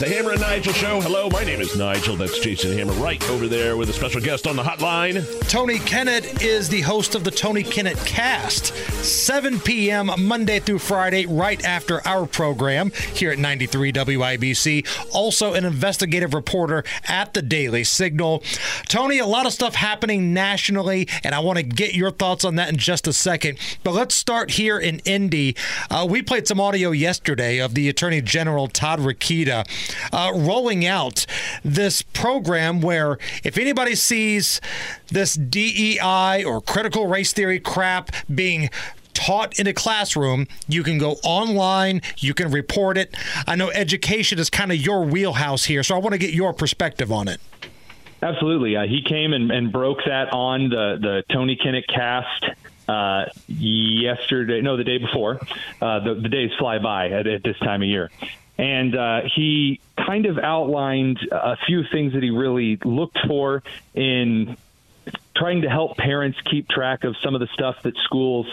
The Hammer and Nigel Show. Hello, my name is Nigel. That's Jason Hammer right over there with a special guest on the hotline. Tony Kinnett is the host of the Tony Kinnett Cast, 7 p.m. Monday through Friday, right after our program here at 93 WIBC. Also, an investigative reporter at the Daily Signal. Tony, a lot of stuff happening nationally, and I want to get your thoughts on that in just a second. But let's start here in Indy. Uh, we played some audio yesterday of the Attorney General Todd Rokita uh, rolling out this program where if anybody sees this DEI or critical race theory crap being taught in a classroom, you can go online, you can report it. I know education is kind of your wheelhouse here, so I want to get your perspective on it. Absolutely. Uh, he came and, and broke that on the, the Tony Kinnett cast uh, yesterday, no, the day before. Uh, the, the days fly by at, at this time of year. And uh, he kind of outlined a few things that he really looked for in trying to help parents keep track of some of the stuff that schools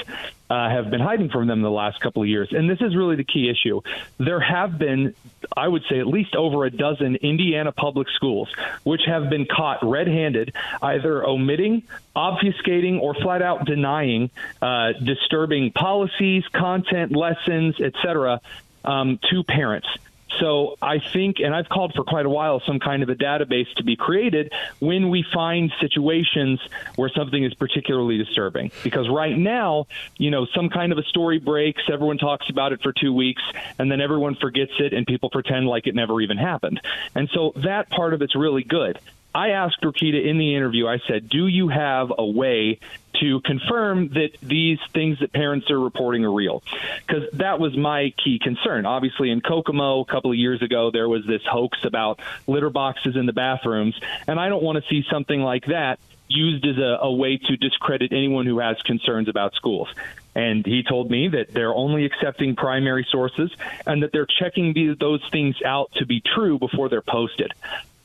uh, have been hiding from them the last couple of years. And this is really the key issue. There have been, I would say, at least over a dozen Indiana public schools which have been caught red handed, either omitting, obfuscating, or flat out denying uh, disturbing policies, content, lessons, etc. Um, to parents. So I think, and I've called for quite a while, some kind of a database to be created when we find situations where something is particularly disturbing. Because right now, you know, some kind of a story breaks, everyone talks about it for two weeks, and then everyone forgets it, and people pretend like it never even happened. And so that part of it's really good. I asked Rokita in the interview, I said, Do you have a way to confirm that these things that parents are reporting are real? Because that was my key concern. Obviously, in Kokomo a couple of years ago, there was this hoax about litter boxes in the bathrooms, and I don't want to see something like that used as a, a way to discredit anyone who has concerns about schools. And he told me that they're only accepting primary sources and that they're checking those things out to be true before they're posted.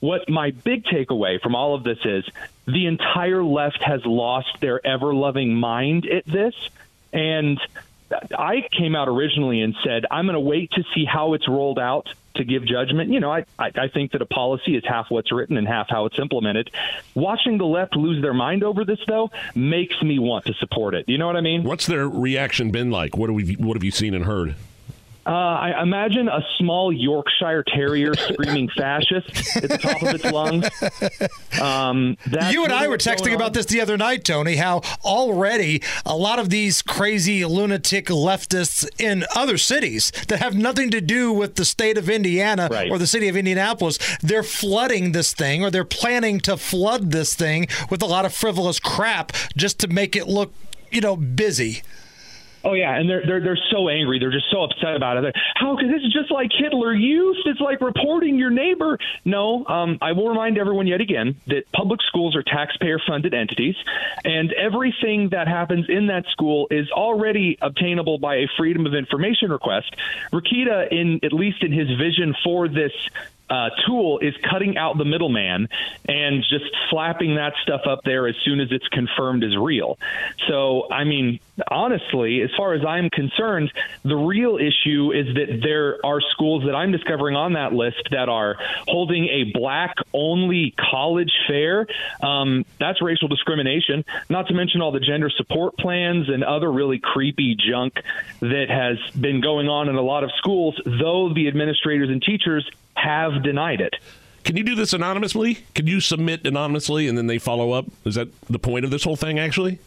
What my big takeaway from all of this is the entire left has lost their ever loving mind at this. And I came out originally and said, I'm going to wait to see how it's rolled out to give judgment. You know, I, I, I think that a policy is half what's written and half how it's implemented. Watching the left lose their mind over this, though, makes me want to support it. You know what I mean? What's their reaction been like? What have we, what have you seen and heard? Uh, I imagine a small Yorkshire Terrier *laughs* screaming fascist at the top of its lungs. Um, you and I were texting about this the other night, Tony, how already a lot of these crazy lunatic leftists in other cities that have nothing to do with the state of Indiana or the city of Indianapolis, they're flooding this thing or they're planning to flood this thing with a lot of frivolous crap just to make it look, you know, busy. Oh yeah, and they're they're they're so angry. They're just so upset about it. They're, How? Because this is just like Hitler Youth. It's like reporting your neighbor. No, um, I will remind everyone yet again that public schools are taxpayer-funded entities, and everything that happens in that school is already obtainable by a Freedom of Information request. Rokita, in at least in his vision for this uh, tool is cutting out the middleman and just slapping that stuff up there as soon as it's confirmed as real. So, I mean, honestly, as far as I'm concerned, the real issue is that there are schools that I'm discovering on that list that are holding a black only college fair. Um, that's racial discrimination, not to mention all the gender support plans and other really creepy junk that has been going on in a lot of schools, though the administrators and teachers have denied it. Can you do this anonymously? Can you submit anonymously and then they follow up? Is that the point of this whole thing, actually?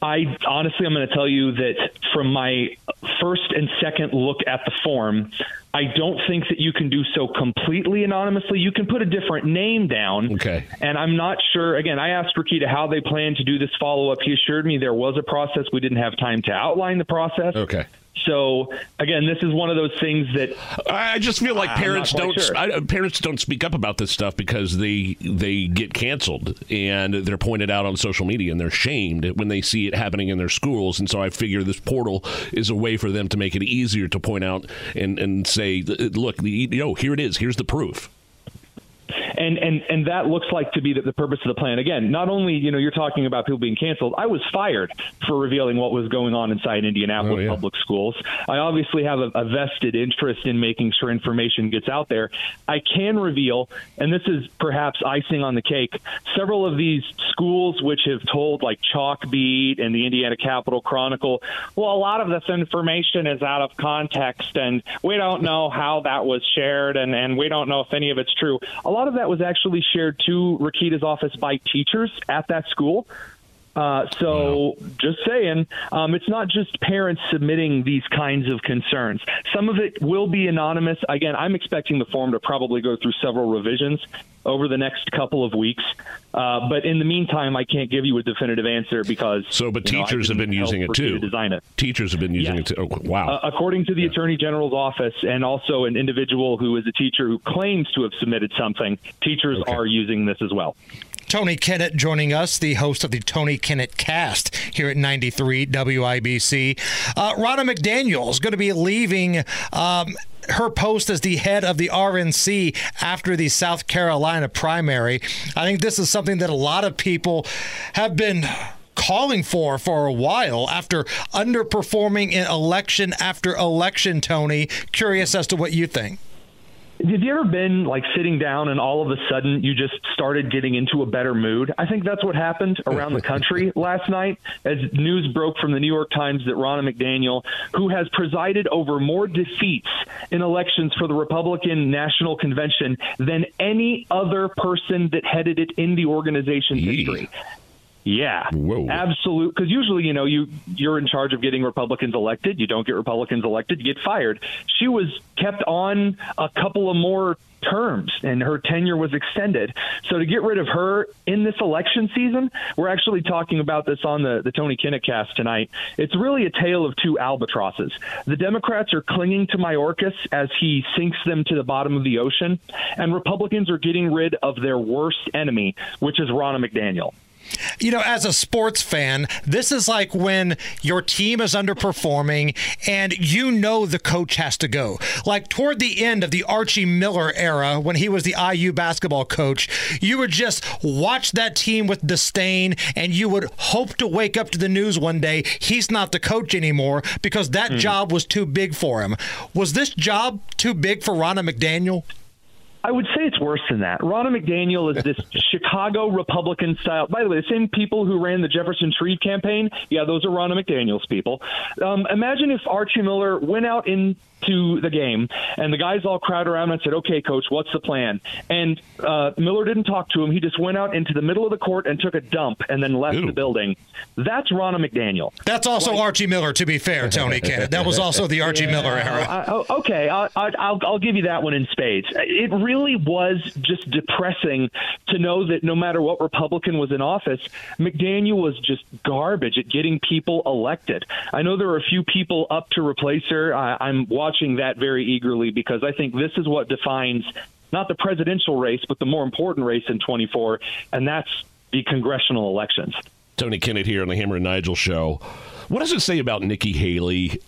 I honestly, I'm going to tell you that from my first and second look at the form, I don't think that you can do so completely anonymously. You can put a different name down. Okay. And I'm not sure. Again, I asked Rokita how they plan to do this follow up. He assured me there was a process. We didn't have time to outline the process. Okay. So again, this is one of those things that I just feel like parents don't sure. I, uh, parents don't speak up about this stuff because they they get canceled and they're pointed out on social media and they're shamed when they see it happening in their schools. And so I figure this portal is a way for them to make it easier to point out and and say, look, you know, here it is. Here's the proof. And and and that looks like to be the, the purpose of the plan. Again, not only you know you're talking about people being canceled. I was fired for revealing what was going on inside Indianapolis Oh, yeah. public schools. I obviously have a, a vested interest in making sure information gets out there. I can reveal, and this is perhaps icing on the cake, several of these schools which have told like Chalkbeat and the Indiana Capital Chronicle, well, a lot of this information is out of context, and we don't know how that was shared, and, and we don't know if any of it's true. A lot of that was actually shared to Rokita's office by teachers at that school. Uh, so, just saying, um, it's not just parents submitting these kinds of concerns. Some of it will be anonymous. Again, I'm expecting the form to probably go through several revisions over the next couple of weeks. Uh, but in the meantime, I can't give you a definitive answer because So, but you know, teachers have been using it too. It. Teachers have been using it too. Oh, wow. Uh, according to the Attorney General's office, and also an individual who is a teacher who claims to have submitted something, teachers are using this as well. Tony Kinnett joining us, the host of the Tony Kinnett cast here at 93 WIBC. Uh, Ronna McDaniel is going to be leaving. Um, her post as the head of the RNC after the South Carolina primary. I think this is something that a lot of people have been calling for for a while after underperforming in election after election, Tony. Curious as to what you think. Have you ever been like sitting down and all of a sudden you just started getting into a better mood? I think that's what happened around the country *laughs* last night as news broke from the New York Times that Ronna McDaniel, who has presided over more defeats in elections for the Republican National Convention than any other person that headed it in the organization's history. Yeah, absolute. Because usually, you know, you you're in charge of getting Republicans elected. You don't get Republicans elected, you get fired. She was kept on a couple of more terms, and her tenure was extended. So to get rid of her in this election season, we're actually talking about this on the the Tony Kinnett cast tonight. It's really a tale of two albatrosses. The Democrats are clinging to Mayorkas as he sinks them to the bottom of the ocean, and Republicans are getting rid of their worst enemy, which is Ronna McDaniel. You know, as a sports fan, this is like when your team is underperforming and you know the coach has to go. Like toward the end of the Archie Miller era, when he was the IU basketball coach, you would just watch that team with disdain and you would hope to wake up to the news one day he's not the coach anymore because that hmm. job was too big for him. Was this job too big for Ronna McDaniel? I would say it's worse than that. Ronna McDaniel is this *laughs* Chicago Republican style. By the way, the same people who ran the Jefferson Shreve campaign, yeah, those are Ronna McDaniel's people. Um, imagine if Archie Miller went out into the game and the guys all crowd around and said, "Okay, coach, what's the plan?" And uh, Miller didn't talk to him. He just went out into the middle of the court and took a dump and then left the building. That's Ronna McDaniel. That's also Archie Miller, to be fair, Tony *laughs* Kinnett. That was also the Archie Miller era. I, oh, okay, I, I, I'll, I'll give you that one in spades. It really was just depressing to know that no matter what Republican was in office, McDaniel was just garbage at getting people elected. I know there are a few people up to replace her. I, I'm watching that very eagerly because I think this is what defines not the presidential race, but the more important race in 24, and that's the congressional elections. Tony Kinnett here on the Hammer and Nigel show. What does it say about Nikki Haley?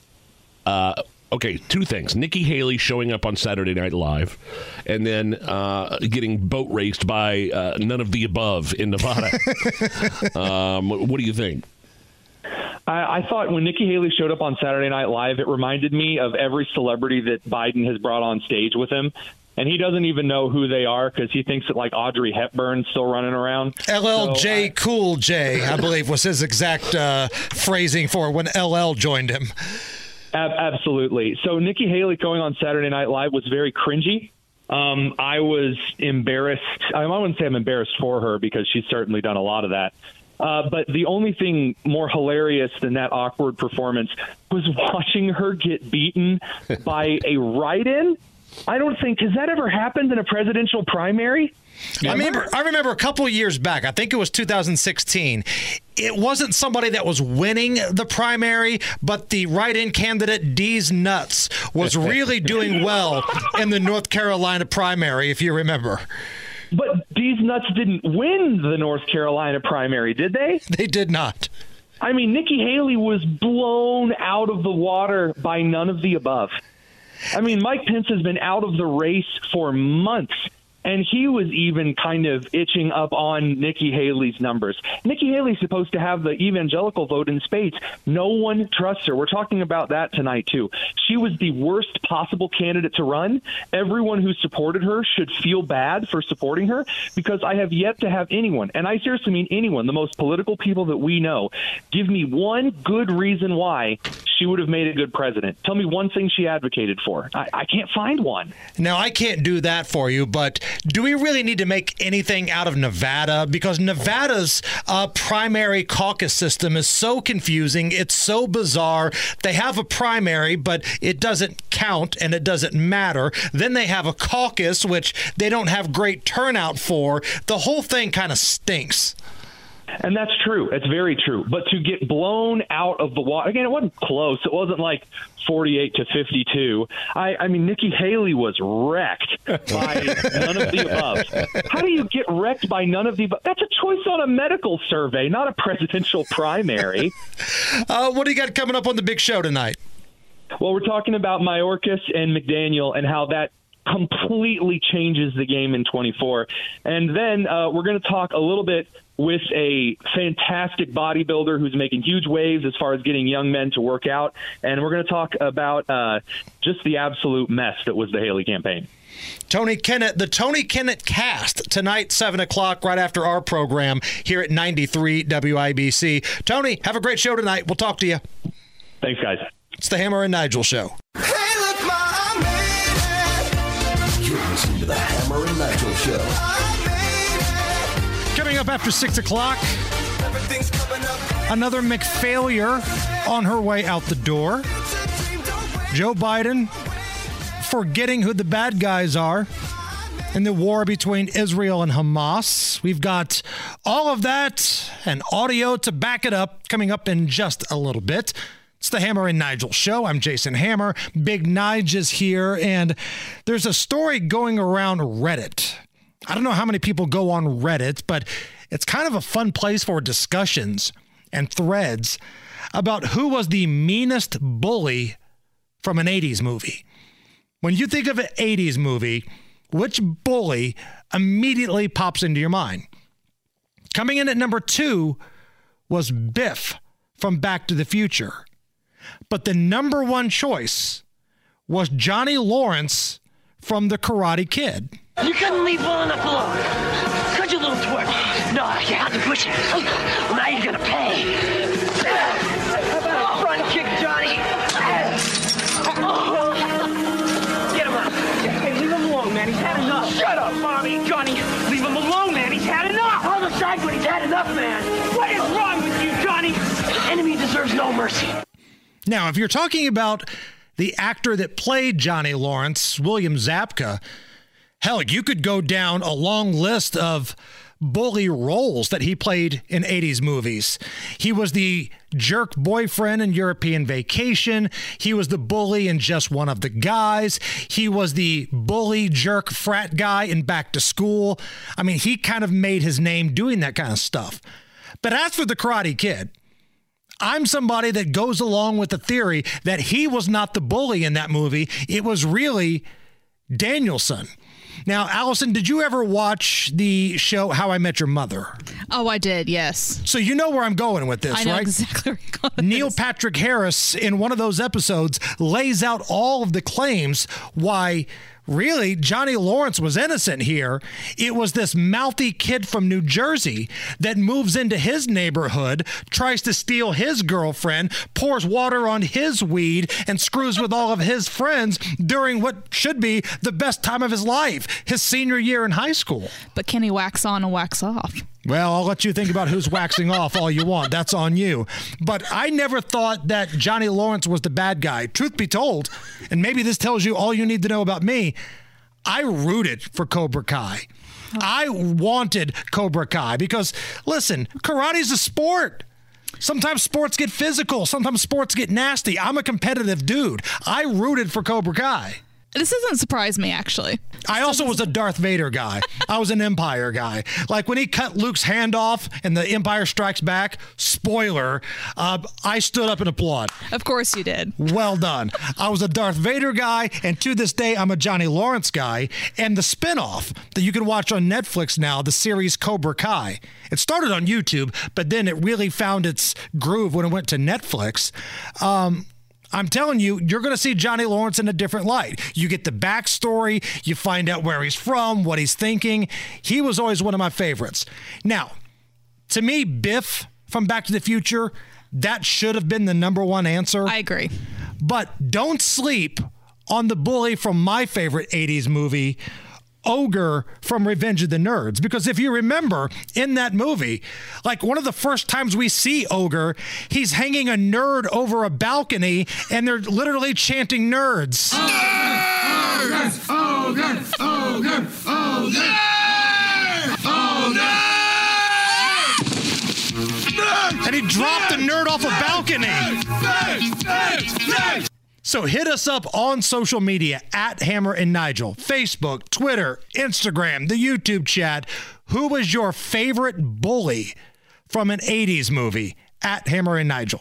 Uh, okay, two things. Nikki Haley showing up on Saturday Night Live and then uh, getting boat raced by uh, none of the above in Nevada. *laughs* um, what do you think? I, I thought when Nikki Haley showed up on Saturday Night Live, it reminded me of every celebrity that Biden has brought on stage with him. And he doesn't even know who they are because he thinks that like Audrey Hepburn's still running around. LLJ Cool J, I believe, was his exact uh, phrasing for when LL joined him. Ab- absolutely. So Nikki Haley going on Saturday Night Live was very cringy. Um, I was embarrassed. I wouldn't say I'm embarrassed for her because she's certainly done a lot of that. Uh, but the only thing more hilarious than that awkward performance was *laughs* watching her get beaten by a write-in. I don't think has that ever happened in a presidential primary. I remember. I remember a couple of years back. I think it was 2016. It wasn't somebody that was winning the primary, but the write-in candidate Deez Nuts was *laughs* really doing well in the North Carolina primary, if you remember. But these nuts didn't win the North Carolina primary, did they? *laughs* They did not. I mean, Nikki Haley was blown out of the water by none of the above. I mean, Mike Pence has been out of the race for months, and he was even kind of itching up on Nikki Haley's numbers. Nikki Haley's supposed to have the evangelical vote in spades. No one trusts her. We're talking about that tonight too. She was the worst possible candidate to run. Everyone who supported her should feel bad for supporting her because I have yet to have anyone, and I seriously mean anyone, the most political people that we know, give me one good reason why she would have made a good president. Tell me one thing she advocated for. I, I can't find one. Now, I can't do that for you, but do we really need to make anything out of Nevada? Because Nevada's uh, primary caucus system is so confusing. It's so bizarre. They have a primary, but it doesn't count and it doesn't matter. Then they have a caucus, which they don't have great turnout for. The whole thing kind of stinks. And that's true. It's very true. But to get blown out of the water again, it wasn't close. It wasn't like 48 to 52. I, I mean, Nikki Haley was wrecked by *laughs* none of the above. How do you get wrecked by none of the above? That's a choice on a medical survey, not a presidential primary. Uh, what do you got coming up on the big show tonight? Well, we're talking about Mayorkas and McDaniel and how that completely changes the game in 24. And then uh, we're going to talk a little bit with a fantastic bodybuilder who's making huge waves as far as getting young men to work out. And we're going to talk about uh, just the absolute mess that was the Haley campaign. Tony Kinnett, the Tony Kinnett cast tonight, 7 o'clock, right after our program here at 93 WIBC. Tony, have a great show tonight. We'll talk to you. Thanks, guys. It's the Hammer and Nigel Show. The Hammer and Nigel Show. Coming up after 6 o'clock, another McFailure on her way out the door. Joe Biden forgetting who the bad guys are in the war between Israel and Hamas. We've got all of that and audio to back it up coming up in just a little bit. It's the Hammer and Nigel show. I'm Jason Hammer. Big Nige is here, and there's a story going around Reddit. I don't know how many people go on Reddit, but it's kind of a fun place for discussions and threads about who was the meanest bully from an 80s movie. When you think of an 80s movie, which bully immediately pops into your mind? Coming in at number two was Biff from Back to the Future. But the number one choice was Johnny Lawrence from The Karate Kid. You couldn't leave well enough alone. Could you, little twerp? No, you had to push it. Oh, well, now you're gonna pay. Front kick, Johnny. Get him up. Hey, leave him alone, man. He's had enough. Shut up, mommy. Johnny, leave him alone, man. He's had enough. The side when he's had enough, man. What is wrong with you, Johnny? Enemy deserves no mercy. Now, if you're talking about the actor that played Johnny Lawrence, William Zabka, hell, you could go down a long list of bully roles that he played in 80s movies. He was the jerk boyfriend in European Vacation. He was the bully in Just One of the Guys. He was the bully jerk frat guy in Back to School. I mean, he kind of made his name doing that kind of stuff. But as for the Karate Kid, I'm somebody that goes along with the theory that he was not the bully in that movie. It was really Daniel-san. Now, Allison, did you ever watch the show How I Met Your Mother? Oh, I did, yes. So you know where I'm going with this, I know right? exactly where you're going with Neil this. Patrick Harris, in one of those episodes, lays out all of the claims why really Johnny Lawrence was innocent here. It was this mouthy kid from New Jersey that moves into his neighborhood, tries to steal his girlfriend, pours water on his weed, and screws with all of his friends during what should be the best time of his life, his senior year in high school. But can he wax on and wax off? Well, I'll let you think about who's waxing off all you want. That's on you. But I never thought that Johnny Lawrence was the bad guy. Truth be told, and maybe this tells you all you need to know about me, I rooted for Cobra Kai. I wanted Cobra Kai because, listen, karate's a sport. Sometimes sports get physical, sometimes sports get nasty. I'm a competitive dude. I rooted for Cobra Kai. This doesn't surprise me, actually. I also was a Darth Vader guy. I was an Empire guy. Like when he cut Luke's hand off and the Empire Strikes Back, spoiler, uh, I stood up and applaud. Of course you did. Well done. I was a Darth Vader guy, and to this day, I'm a Johnny Lawrence guy. And the spinoff that you can watch on Netflix now, the series Cobra Kai. It started on YouTube, but then it really found its groove when it went to Netflix. Um, I'm telling you, you're going to see Johnny Lawrence in a different light. You get the backstory, you find out where he's from, what he's thinking. He was always one of my favorites. Now, to me, Biff from Back to the Future, that should have been the number one answer. I agree. But don't sleep on the bully from my favorite 80s movie, Ogre from Revenge of the Nerds. Because if you remember in that movie, like one of the first times we see Ogre, he's hanging a nerd over a balcony and they're literally chanting nerds. Ogre! Ogre! Ogre! Ogre! And he dropped the nerd off a balcony. So hit us up on social media at Hammer and Nigel, Facebook, Twitter, Instagram, the YouTube chat. Who was your favorite bully from an 80s movie? At Hammer and Nigel.